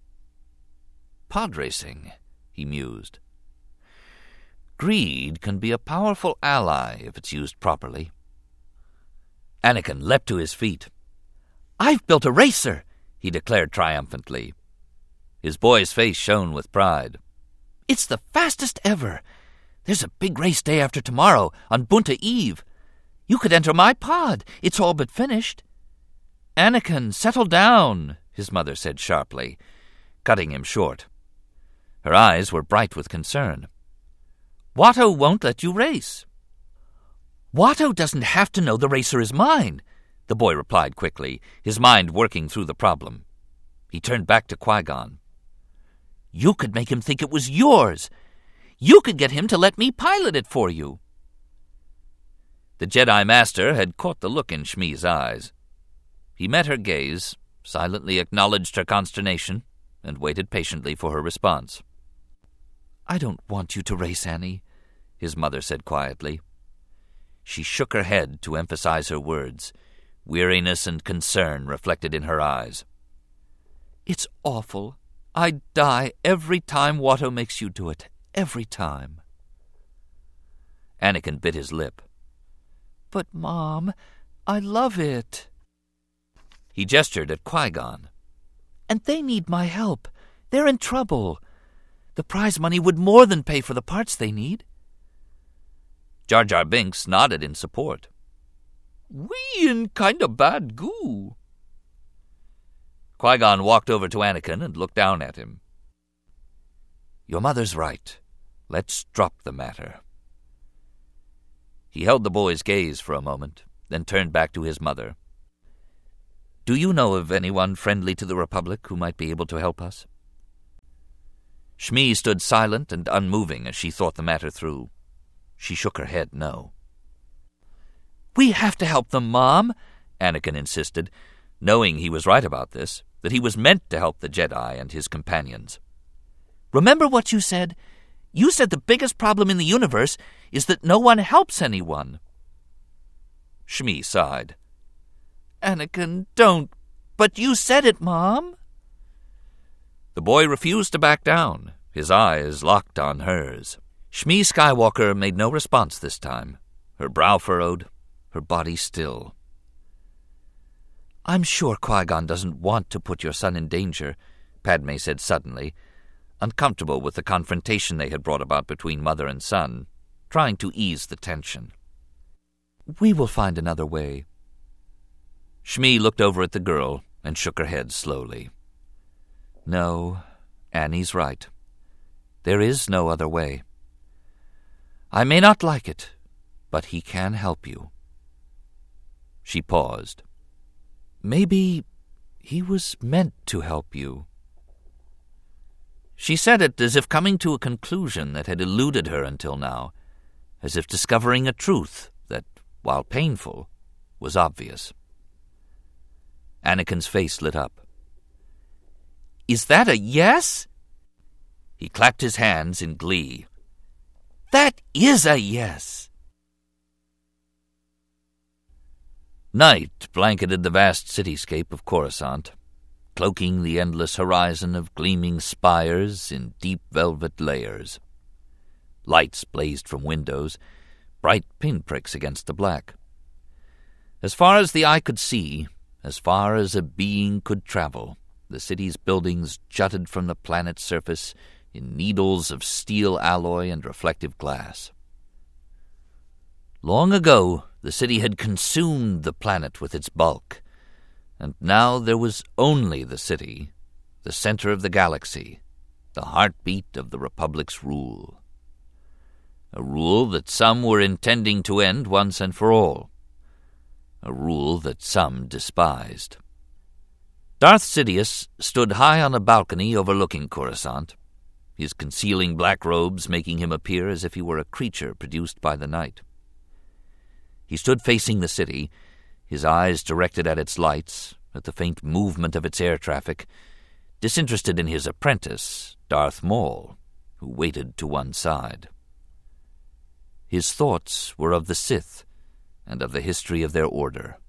Pod racing, he mused. Greed can be a powerful ally if it's used properly. Anakin leapt to his feet. I've built a racer, he declared triumphantly. His boy's face shone with pride. It's the fastest ever. There's a big race day after tomorrow on Boonta Eve. You could enter my pod. It's all but finished. Anakin, settle down, his mother said sharply, cutting him short. Her eyes were bright with concern. Watto won't let you race. Watto doesn't have to know the racer is mine, the boy replied quickly, his mind working through the problem. He turned back to Qui Gon. You could make him think it was yours. You could get him to let me pilot it for you. The Jedi Master had caught the look in Shmi's eyes. He met her gaze, silently acknowledged her consternation, and waited patiently for her response. I don't want you to race, Annie, his mother said quietly. She shook her head to emphasize her words, weariness and concern reflected in her eyes. It's awful. I'd die every time Watto makes you do it. Every time. Anakin bit his lip. But, Mom, I love it. He gestured at Qui Gon. And they need my help. They're in trouble. The prize money would more than pay for the parts they need. Jar Jar Binks nodded in support. We in kinda bad goo. Qui Gon walked over to Anakin and looked down at him. Your mother's right. Let's drop the matter. He held the boy's gaze for a moment, then turned back to his mother. Do you know of anyone friendly to the Republic who might be able to help us? Shmi stood silent and unmoving as she thought the matter through. She shook her head no. We have to help them, Mom, Anakin insisted, knowing he was right about this, that he was meant to help the Jedi and his companions. Remember what you said? You said the biggest problem in the universe is that no one helps anyone. Shmi sighed. Anakin, don't. But you said it, Mom. The boy refused to back down, his eyes locked on hers. Shmi Skywalker made no response this time, her brow furrowed, her body still. I'm sure Qui Gon doesn't want to put your son in danger, Padme said suddenly, uncomfortable with the confrontation they had brought about between mother and son, trying to ease the tension. We will find another way. Shmi looked over at the girl and shook her head slowly. No, Annie's right. There is no other way. I may not like it, but he can help you. She paused. Maybe he was meant to help you. She said it as if coming to a conclusion that had eluded her until now, as if discovering a truth that, while painful, was obvious. Anakin's face lit up. Is that a yes? He clapped his hands in glee. That is a yes! Night blanketed the vast cityscape of Coruscant cloaking the endless horizon of gleaming spires in deep velvet layers. Lights blazed from windows, bright pinpricks against the black. As far as the eye could see, as far as a being could travel, the city's buildings jutted from the planet's surface in needles of steel alloy and reflective glass. Long ago, the city had consumed the planet with its bulk, and now there was only the city, the center of the galaxy, the heartbeat of the Republic's rule. A rule that some were intending to end once and for all. A rule that some despised. Darth Sidious stood high on a balcony overlooking Coruscant, his concealing black robes making him appear as if he were a creature produced by the night. He stood facing the city, his eyes directed at its lights, at the faint movement of its air traffic, disinterested in his apprentice, Darth Maul, who waited to one side. His thoughts were of the Sith and of the history of their order.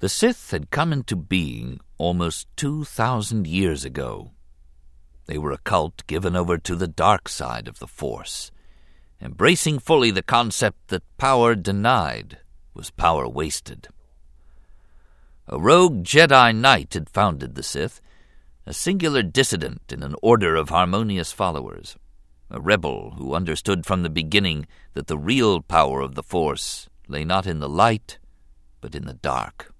The Sith had come into being almost two thousand years ago. They were a cult given over to the dark side of the Force, embracing fully the concept that power denied was power wasted. A rogue Jedi Knight had founded the Sith, a singular dissident in an order of harmonious followers, a rebel who understood from the beginning that the real power of the Force lay not in the light, but in the dark.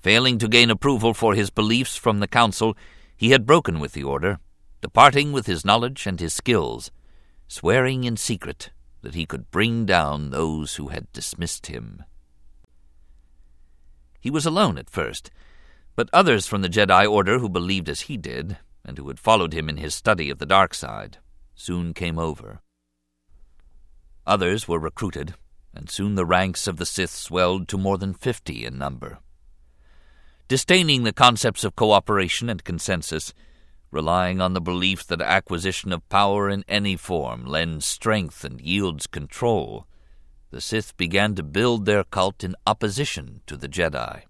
Failing to gain approval for his beliefs from the Council, he had broken with the Order, departing with his knowledge and his skills, swearing in secret that he could bring down those who had dismissed him. He was alone at first, but others from the Jedi Order who believed as he did, and who had followed him in his study of the dark side, soon came over. Others were recruited, and soon the ranks of the Sith swelled to more than fifty in number. Disdaining the concepts of cooperation and consensus, relying on the belief that acquisition of power in any form lends strength and yields control, the Sith began to build their cult in opposition to the Jedi.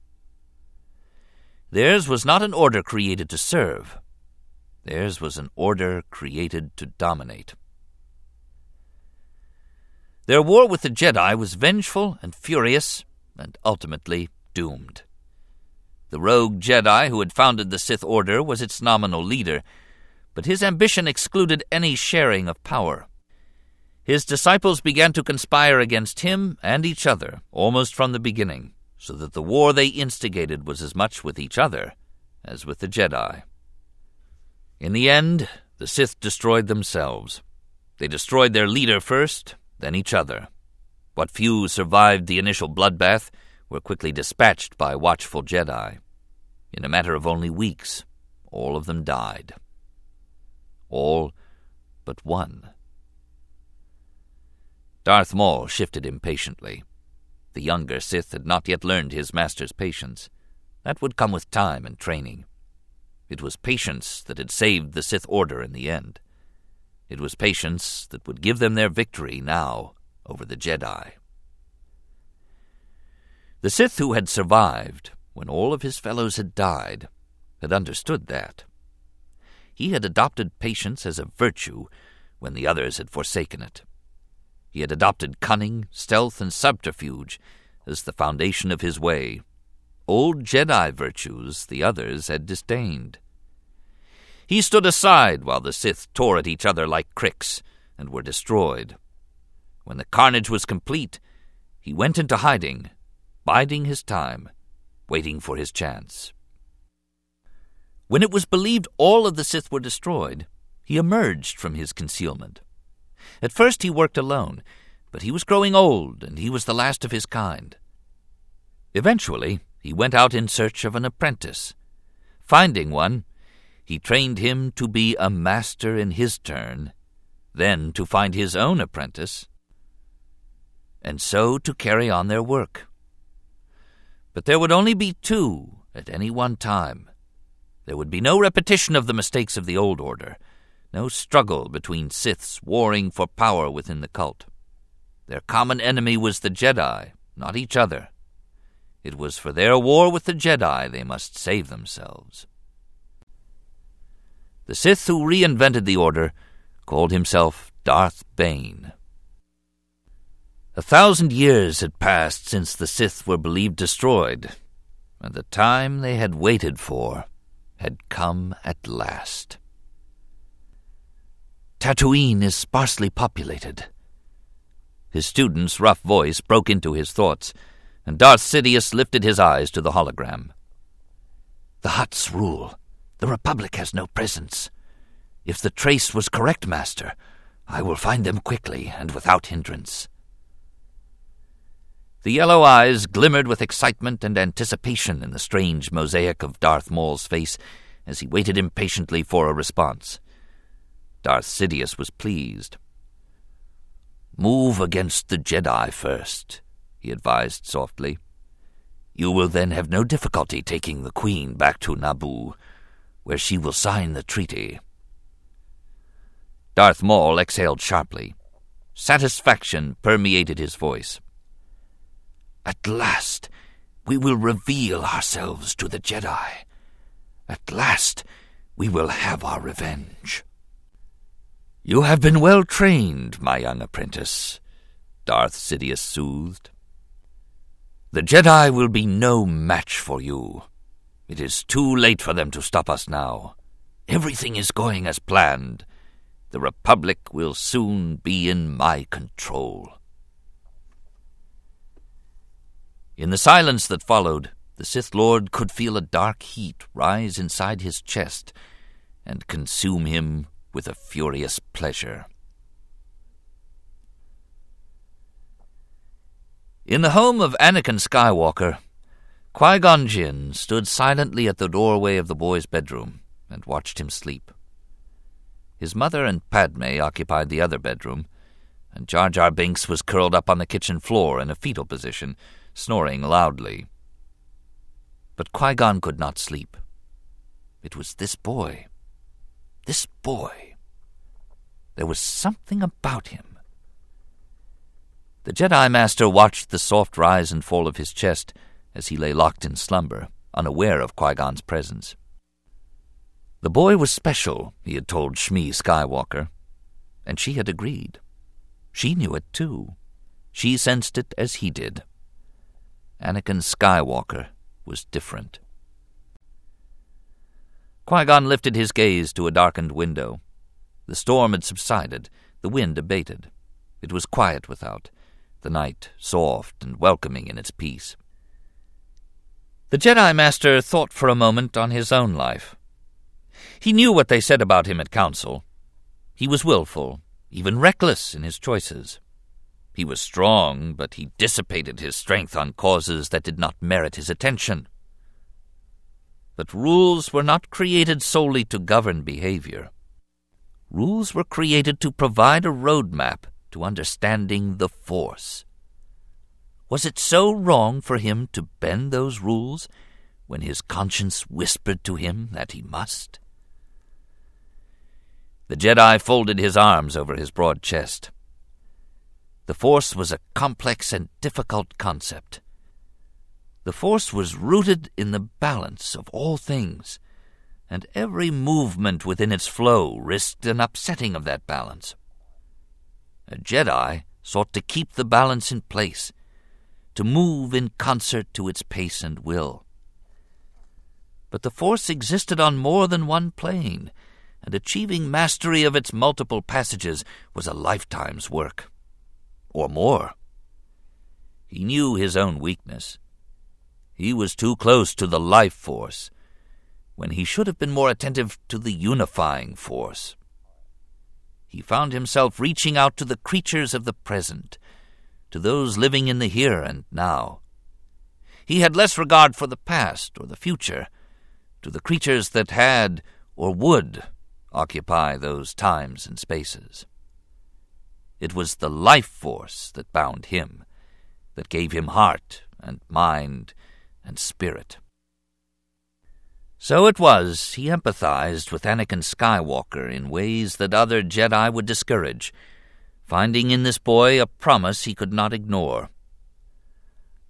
Theirs was not an order created to serve. Theirs was an order created to dominate. Their war with the Jedi was vengeful and furious, and ultimately doomed. The rogue Jedi who had founded the Sith Order was its nominal leader, but his ambition excluded any sharing of power. His disciples began to conspire against him and each other almost from the beginning, so that the war they instigated was as much with each other as with the Jedi. In the end, the Sith destroyed themselves. They destroyed their leader first, then each other. What few survived the initial bloodbath were quickly dispatched by watchful Jedi. In a matter of only weeks, all of them died. All but one. Darth Maul shifted impatiently. The younger Sith had not yet learned his master's patience. That would come with time and training. It was patience that had saved the Sith Order in the end. It was patience that would give them their victory now over the Jedi. The Sith who had survived, when all of his fellows had died, had understood that. He had adopted patience as a virtue when the others had forsaken it. He had adopted cunning, stealth, and subterfuge as the foundation of his way. Old Jedi virtues the others had disdained. He stood aside while the Sith tore at each other like cricks and were destroyed. When the carnage was complete, he went into hiding biding his time, waiting for his chance. When it was believed all of the Sith were destroyed, he emerged from his concealment. At first he worked alone, but he was growing old, and he was the last of his kind. Eventually, he went out in search of an apprentice. Finding one, he trained him to be a master in his turn, then to find his own apprentice, and so to carry on their work but there would only be two at any one time. There would be no repetition of the mistakes of the old order, no struggle between Siths warring for power within the cult. Their common enemy was the Jedi, not each other. It was for their war with the Jedi they must save themselves. The Sith who reinvented the Order called himself Darth Bane. A thousand years had passed since the Sith were believed destroyed, and the time they had waited for had come at last. Tatooine is sparsely populated. His student's rough voice broke into his thoughts, and Darth Sidious lifted his eyes to the hologram. The Hutts rule. The Republic has no presence. If the trace was correct, Master, I will find them quickly and without hindrance. The yellow eyes glimmered with excitement and anticipation in the strange mosaic of Darth Maul's face as he waited impatiently for a response. Darth Sidious was pleased. Move against the Jedi first, he advised softly. You will then have no difficulty taking the Queen back to Naboo, where she will sign the treaty. Darth Maul exhaled sharply. Satisfaction permeated his voice. At last, we will reveal ourselves to the Jedi. At last, we will have our revenge. You have been well trained, my young apprentice, Darth Sidious soothed. The Jedi will be no match for you. It is too late for them to stop us now. Everything is going as planned. The Republic will soon be in my control. In the silence that followed, the Sith Lord could feel a dark heat rise inside his chest and consume him with a furious pleasure. In the home of Anakin Skywalker, Qui Gon Jinn stood silently at the doorway of the boy's bedroom and watched him sleep. His mother and Padme occupied the other bedroom, and Jar Jar Binks was curled up on the kitchen floor in a fetal position, snoring loudly. But Qui Gon could not sleep. It was this boy. This boy. There was something about him the Jedi Master watched the soft rise and fall of his chest as he lay locked in slumber, unaware of Qui Gon's presence. The boy was special, he had told Shmi Skywalker, and she had agreed. She knew it too. She sensed it as he did. Anakin Skywalker was different. Qui Gon lifted his gaze to a darkened window. The storm had subsided, the wind abated. It was quiet without, the night soft and welcoming in its peace. The Jedi Master thought for a moment on his own life. He knew what they said about him at Council. He was wilful, even reckless in his choices. He was strong, but he dissipated his strength on causes that did not merit his attention. But rules were not created solely to govern behavior. Rules were created to provide a roadmap to understanding the Force. Was it so wrong for him to bend those rules when his conscience whispered to him that he must? The Jedi folded his arms over his broad chest. The Force was a complex and difficult concept. The Force was rooted in the balance of all things, and every movement within its flow risked an upsetting of that balance. A Jedi sought to keep the balance in place, to move in concert to its pace and will. But the Force existed on more than one plane, and achieving mastery of its multiple passages was a lifetime's work. Or more. He knew his own weakness. He was too close to the life force, when he should have been more attentive to the unifying force he found himself reaching out to the creatures of the present, to those living in the here and now. He had less regard for the past or the future, to the creatures that had or would occupy those times and spaces. It was the life force that bound him, that gave him heart and mind and spirit. So it was he empathized with Anakin Skywalker in ways that other Jedi would discourage, finding in this boy a promise he could not ignore.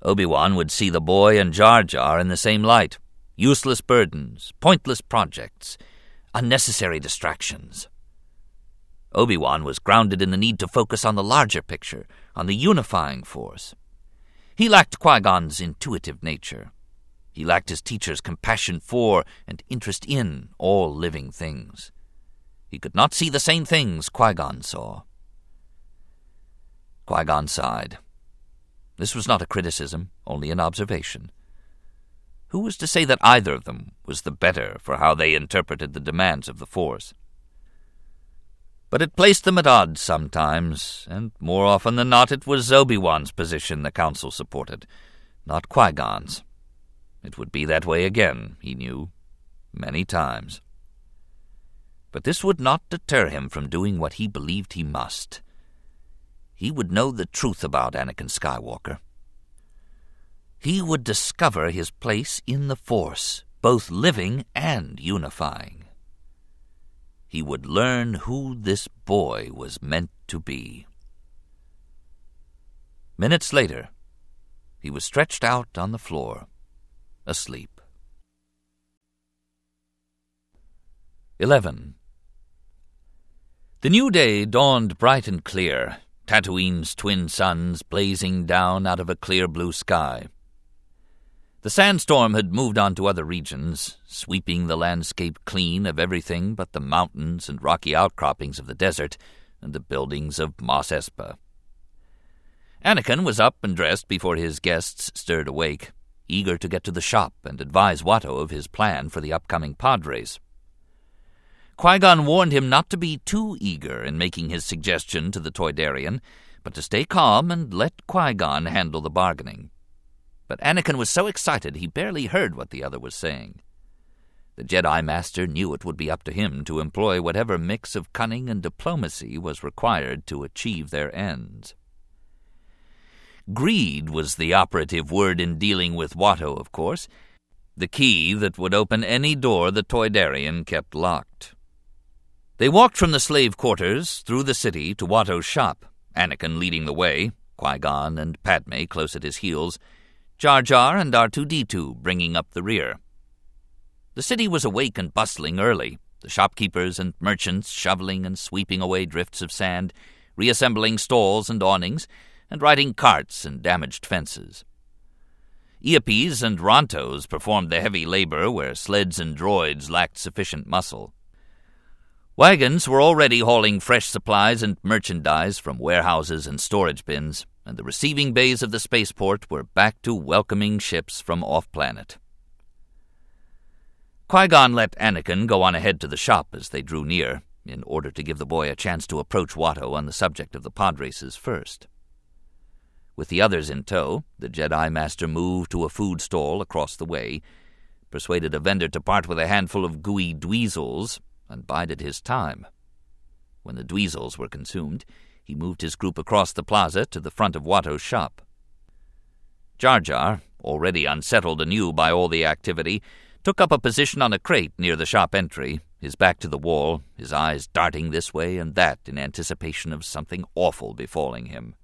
Obi-Wan would see the boy and Jar Jar in the same light useless burdens, pointless projects, unnecessary distractions. Obi-Wan was grounded in the need to focus on the larger picture, on the unifying force. He lacked Qui-Gon's intuitive nature. He lacked his teacher's compassion for and interest in all living things. He could not see the same things Qui Gon saw. Qui Gon sighed. This was not a criticism, only an observation. Who was to say that either of them was the better for how they interpreted the demands of the Force? But it placed them at odds sometimes, and more often than not it was Obi-Wan's position the Council supported, not Qui-Gon's. It would be that way again, he knew, many times. But this would not deter him from doing what he believed he must. He would know the truth about Anakin Skywalker. He would discover his place in the Force, both living and unifying. He would learn who this boy was meant to be. Minutes later, he was stretched out on the floor asleep. 11. The new day dawned bright and clear, Tatooine's twin suns blazing down out of a clear blue sky. The sandstorm had moved on to other regions, sweeping the landscape clean of everything but the mountains and rocky outcroppings of the desert and the buildings of Mos Espa. Anakin was up and dressed before his guests stirred awake, eager to get to the shop and advise Watto of his plan for the upcoming pod race. Qui Gon warned him not to be too eager in making his suggestion to the Toydarian, but to stay calm and let Qui Gon handle the bargaining. But Anakin was so excited he barely heard what the other was saying. The Jedi Master knew it would be up to him to employ whatever mix of cunning and diplomacy was required to achieve their ends. Greed was the operative word in dealing with Watto, of course, the key that would open any door the Toydarian kept locked. They walked from the slave quarters through the city to Watto's shop, Anakin leading the way, Qui Gon and Padme close at his heels, Jar Jar and R2D2 bringing up the rear. The city was awake and bustling early, the shopkeepers and merchants shoveling and sweeping away drifts of sand, reassembling stalls and awnings, and riding carts and damaged fences. Eopies and Rontos performed the heavy labor where sleds and droids lacked sufficient muscle. Wagons were already hauling fresh supplies and merchandise from warehouses and storage bins, and the receiving bays of the spaceport were back to welcoming ships from off planet. Qui Gon let Anakin go on ahead to the shop as they drew near, in order to give the boy a chance to approach Watto on the subject of the pod races first. With the others in tow, the Jedi Master moved to a food stall across the way, persuaded a vendor to part with a handful of gooey dweezils, and bided his time. When the dweezils were consumed, he moved his group across the plaza to the front of Watto's shop. Jar Jar, already unsettled anew by all the activity, took up a position on a crate near the shop entry, his back to the wall, his eyes darting this way and that in anticipation of something awful befalling him.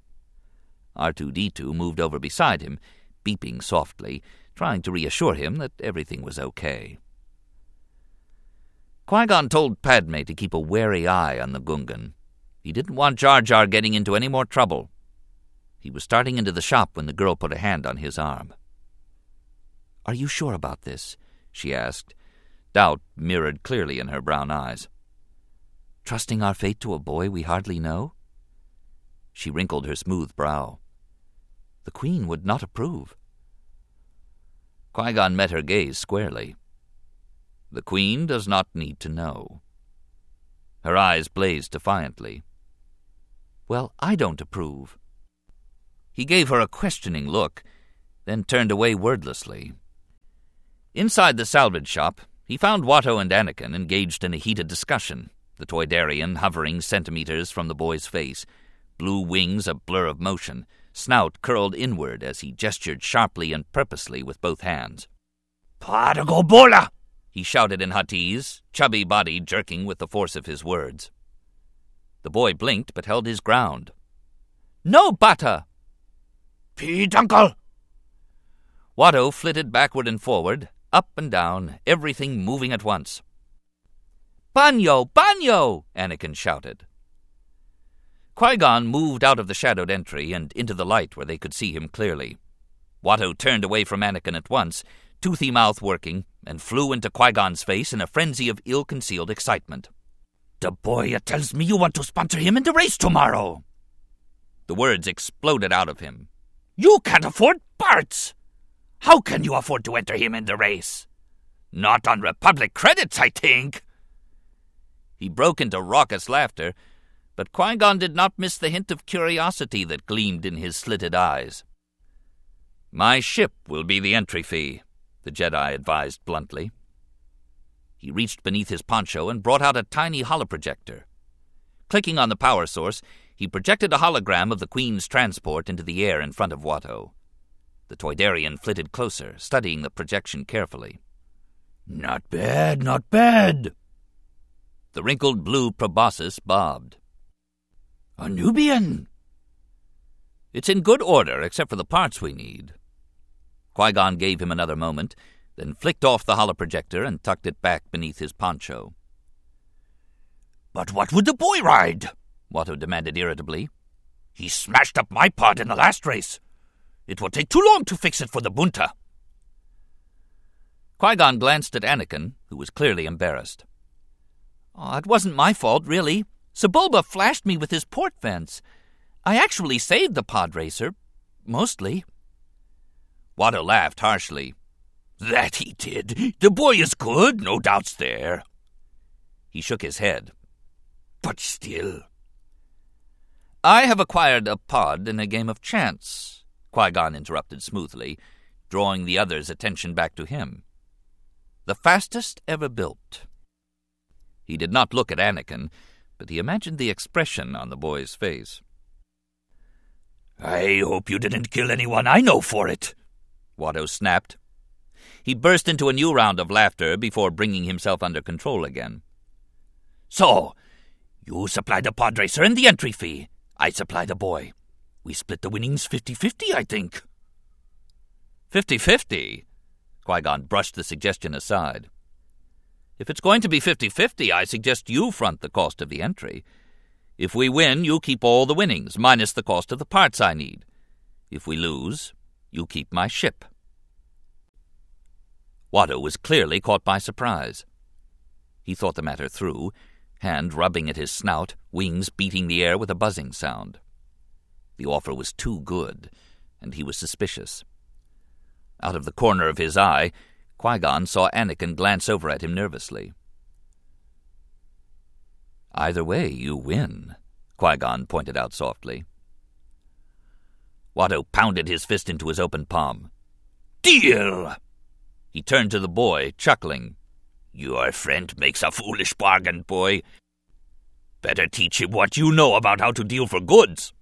R2D2 moved over beside him, beeping softly, trying to reassure him that everything was okay. Qui Gon told Padme to keep a wary eye on the Gungan. He didn't want Jar Jar getting into any more trouble. He was starting into the shop when the girl put a hand on his arm. Are you sure about this? She asked, doubt mirrored clearly in her brown eyes. Trusting our fate to a boy we hardly know? She wrinkled her smooth brow. The Queen would not approve. Qui Gon met her gaze squarely. The Queen does not need to know. Her eyes blazed defiantly. Well, I don't approve. He gave her a questioning look, then turned away wordlessly. Inside the salvage shop, he found Watto and Anakin engaged in a heated discussion, the Toydarian hovering centimeters from the boy's face, blue wings a blur of motion, snout curled inward as he gestured sharply and purposely with both hands. Particle bola! he shouted in Huttese, chubby body jerking with the force of his words. The boy blinked but held his ground. No butter! Pete uncle! Watto flitted backward and forward, up and down, everything moving at once. Banyo! Banyo! Anakin shouted. Qui Gon moved out of the shadowed entry and into the light where they could see him clearly. Watto turned away from Anakin at once, toothy mouth working, and flew into Qui Gon's face in a frenzy of ill concealed excitement. The boy tells me you want to sponsor him in the race tomorrow. The words exploded out of him. You can't afford parts. How can you afford to enter him in the race? Not on Republic credits, I think. He broke into raucous laughter, but Qui Gon did not miss the hint of curiosity that gleamed in his slitted eyes. My ship will be the entry fee, the Jedi advised bluntly. He reached beneath his poncho and brought out a tiny holoprojector. Clicking on the power source, he projected a hologram of the Queen's transport into the air in front of Watto. The Toydarian flitted closer, studying the projection carefully. Not bad, not bad. The wrinkled blue proboscis bobbed. A Nubian. It's in good order, except for the parts we need. Qui Gon gave him another moment, then flicked off the holoprojector and tucked it back beneath his poncho. But what would the boy ride? Watto demanded irritably. He smashed up my pod in the last race. It will take too long to fix it for the Boonta. Qui Gon glanced at Anakin, who was clearly embarrassed. Oh, it wasn't my fault, really. Sebulba flashed me with his port fence. I actually saved the pod racer. Mostly. Watto laughed harshly. That he did. The boy is good, no doubts there. He shook his head. But still. I have acquired a pod in a game of chance, Qui Gon interrupted smoothly, drawing the other's attention back to him. The fastest ever built. He did not look at Anakin, but he imagined the expression on the boy's face. I hope you didn't kill anyone I know for it, Watto snapped. He burst into a new round of laughter before bringing himself under control again. So, you supply the pod racer and the entry fee. I supply the boy. We split the winnings fifty-fifty, I think. Fifty-fifty? Qui-Gon brushed the suggestion aside. If it's going to be fifty-fifty, I suggest you front the cost of the entry. If we win, you keep all the winnings, minus the cost of the parts I need. If we lose, you keep my ship. Watto was clearly caught by surprise. He thought the matter through, hand rubbing at his snout, wings beating the air with a buzzing sound. The offer was too good, and he was suspicious. Out of the corner of his eye, Qui Gon saw Anakin glance over at him nervously. Either way, you win, Qui Gon pointed out softly. Watto pounded his fist into his open palm. Deal! He turned to the boy, chuckling. Your friend makes a foolish bargain, boy. Better teach him what you know about how to deal for goods.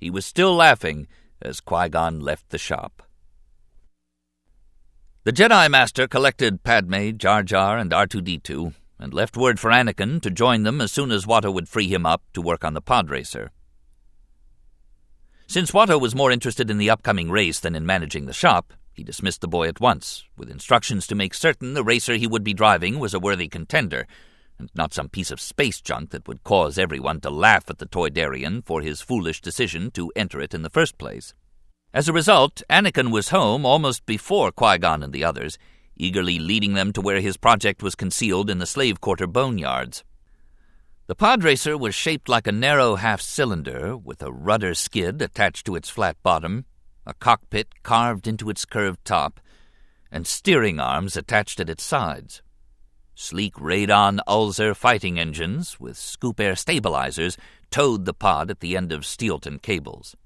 He was still laughing as Qui Gon left the shop. The Jedi Master collected Padme, Jar Jar, and R2D2 and left word for Anakin to join them as soon as Watto would free him up to work on the pod racer. Since Watto was more interested in the upcoming race than in managing the shop, he dismissed the boy at once, with instructions to make certain the racer he would be driving was a worthy contender, and not some piece of space junk that would cause everyone to laugh at the Toydarian for his foolish decision to enter it in the first place. As a result, Anakin was home almost before Qui Gon and the others, eagerly leading them to where his project was concealed in the slave quarter boneyards. The pod racer was shaped like a narrow half cylinder with a rudder skid attached to its flat bottom, a cockpit carved into its curved top, and steering arms attached at its sides. Sleek Radon Ulzar fighting engines with scoop air stabilizers towed the pod at the end of Steelton cables.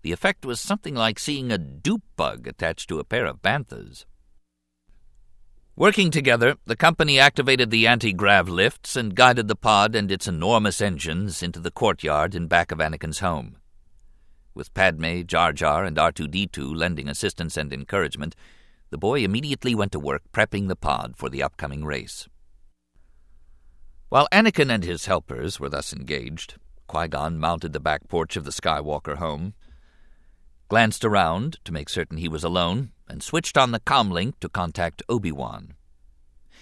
The effect was something like seeing a dupe bug attached to a pair of banthas. Working together, the company activated the anti grav lifts and guided the pod and its enormous engines into the courtyard in back of Anakin's home. With Padme, Jar Jar, and R2D2 lending assistance and encouragement, the boy immediately went to work prepping the pod for the upcoming race. While Anakin and his helpers were thus engaged, Qui Gon mounted the back porch of the Skywalker home, glanced around to make certain he was alone, and switched on the comlink to contact Obi Wan.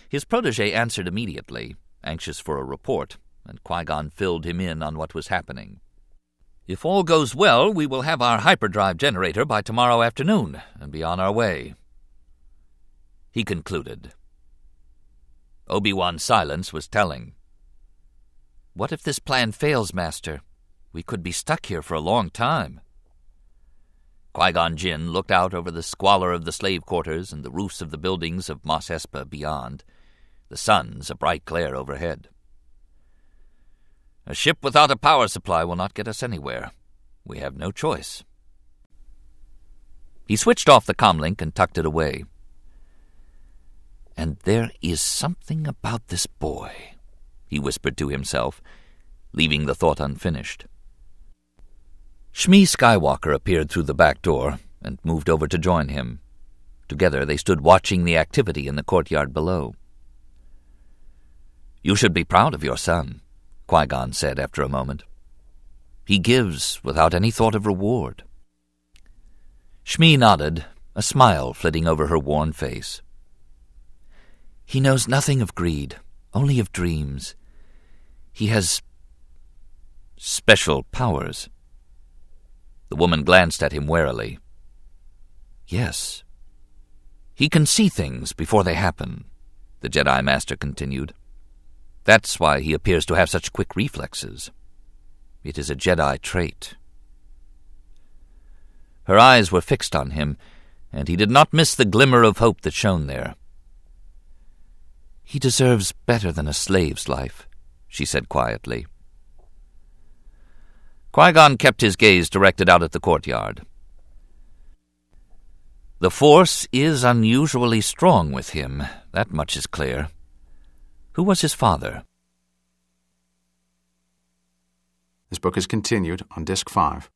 His protege answered immediately, anxious for a report, and Qui Gon filled him in on what was happening. If all goes well, we will have our hyperdrive generator by tomorrow afternoon and be on our way. He concluded. Obi Wan's silence was telling. What if this plan fails, Master? We could be stuck here for a long time. Qui Gon Jinn looked out over the squalor of the slave quarters and the roofs of the buildings of Mos Espa beyond, the suns a bright glare overhead. A ship without a power supply will not get us anywhere. We have no choice. He switched off the comlink and tucked it away. And there is something about this boy, he whispered to himself, leaving the thought unfinished. Shmi Skywalker appeared through the back door and moved over to join him. Together they stood watching the activity in the courtyard below. You should be proud of your son, Qui Gon said after a moment. He gives without any thought of reward. Shmi nodded, a smile flitting over her worn face. He knows nothing of greed, Only of dreams. He has special powers. The woman glanced at him warily. Yes. He can see things before they happen, the Jedi Master continued. That's why he appears to have such quick reflexes. It is a Jedi trait. Her eyes were fixed on him, and he did not miss the glimmer of hope that shone there. He deserves better than a slave's life, she said quietly. Qui Gon kept his gaze directed out at the courtyard. The Force is unusually strong with him, that much is clear. Who was his father? This book is continued on Disc 5.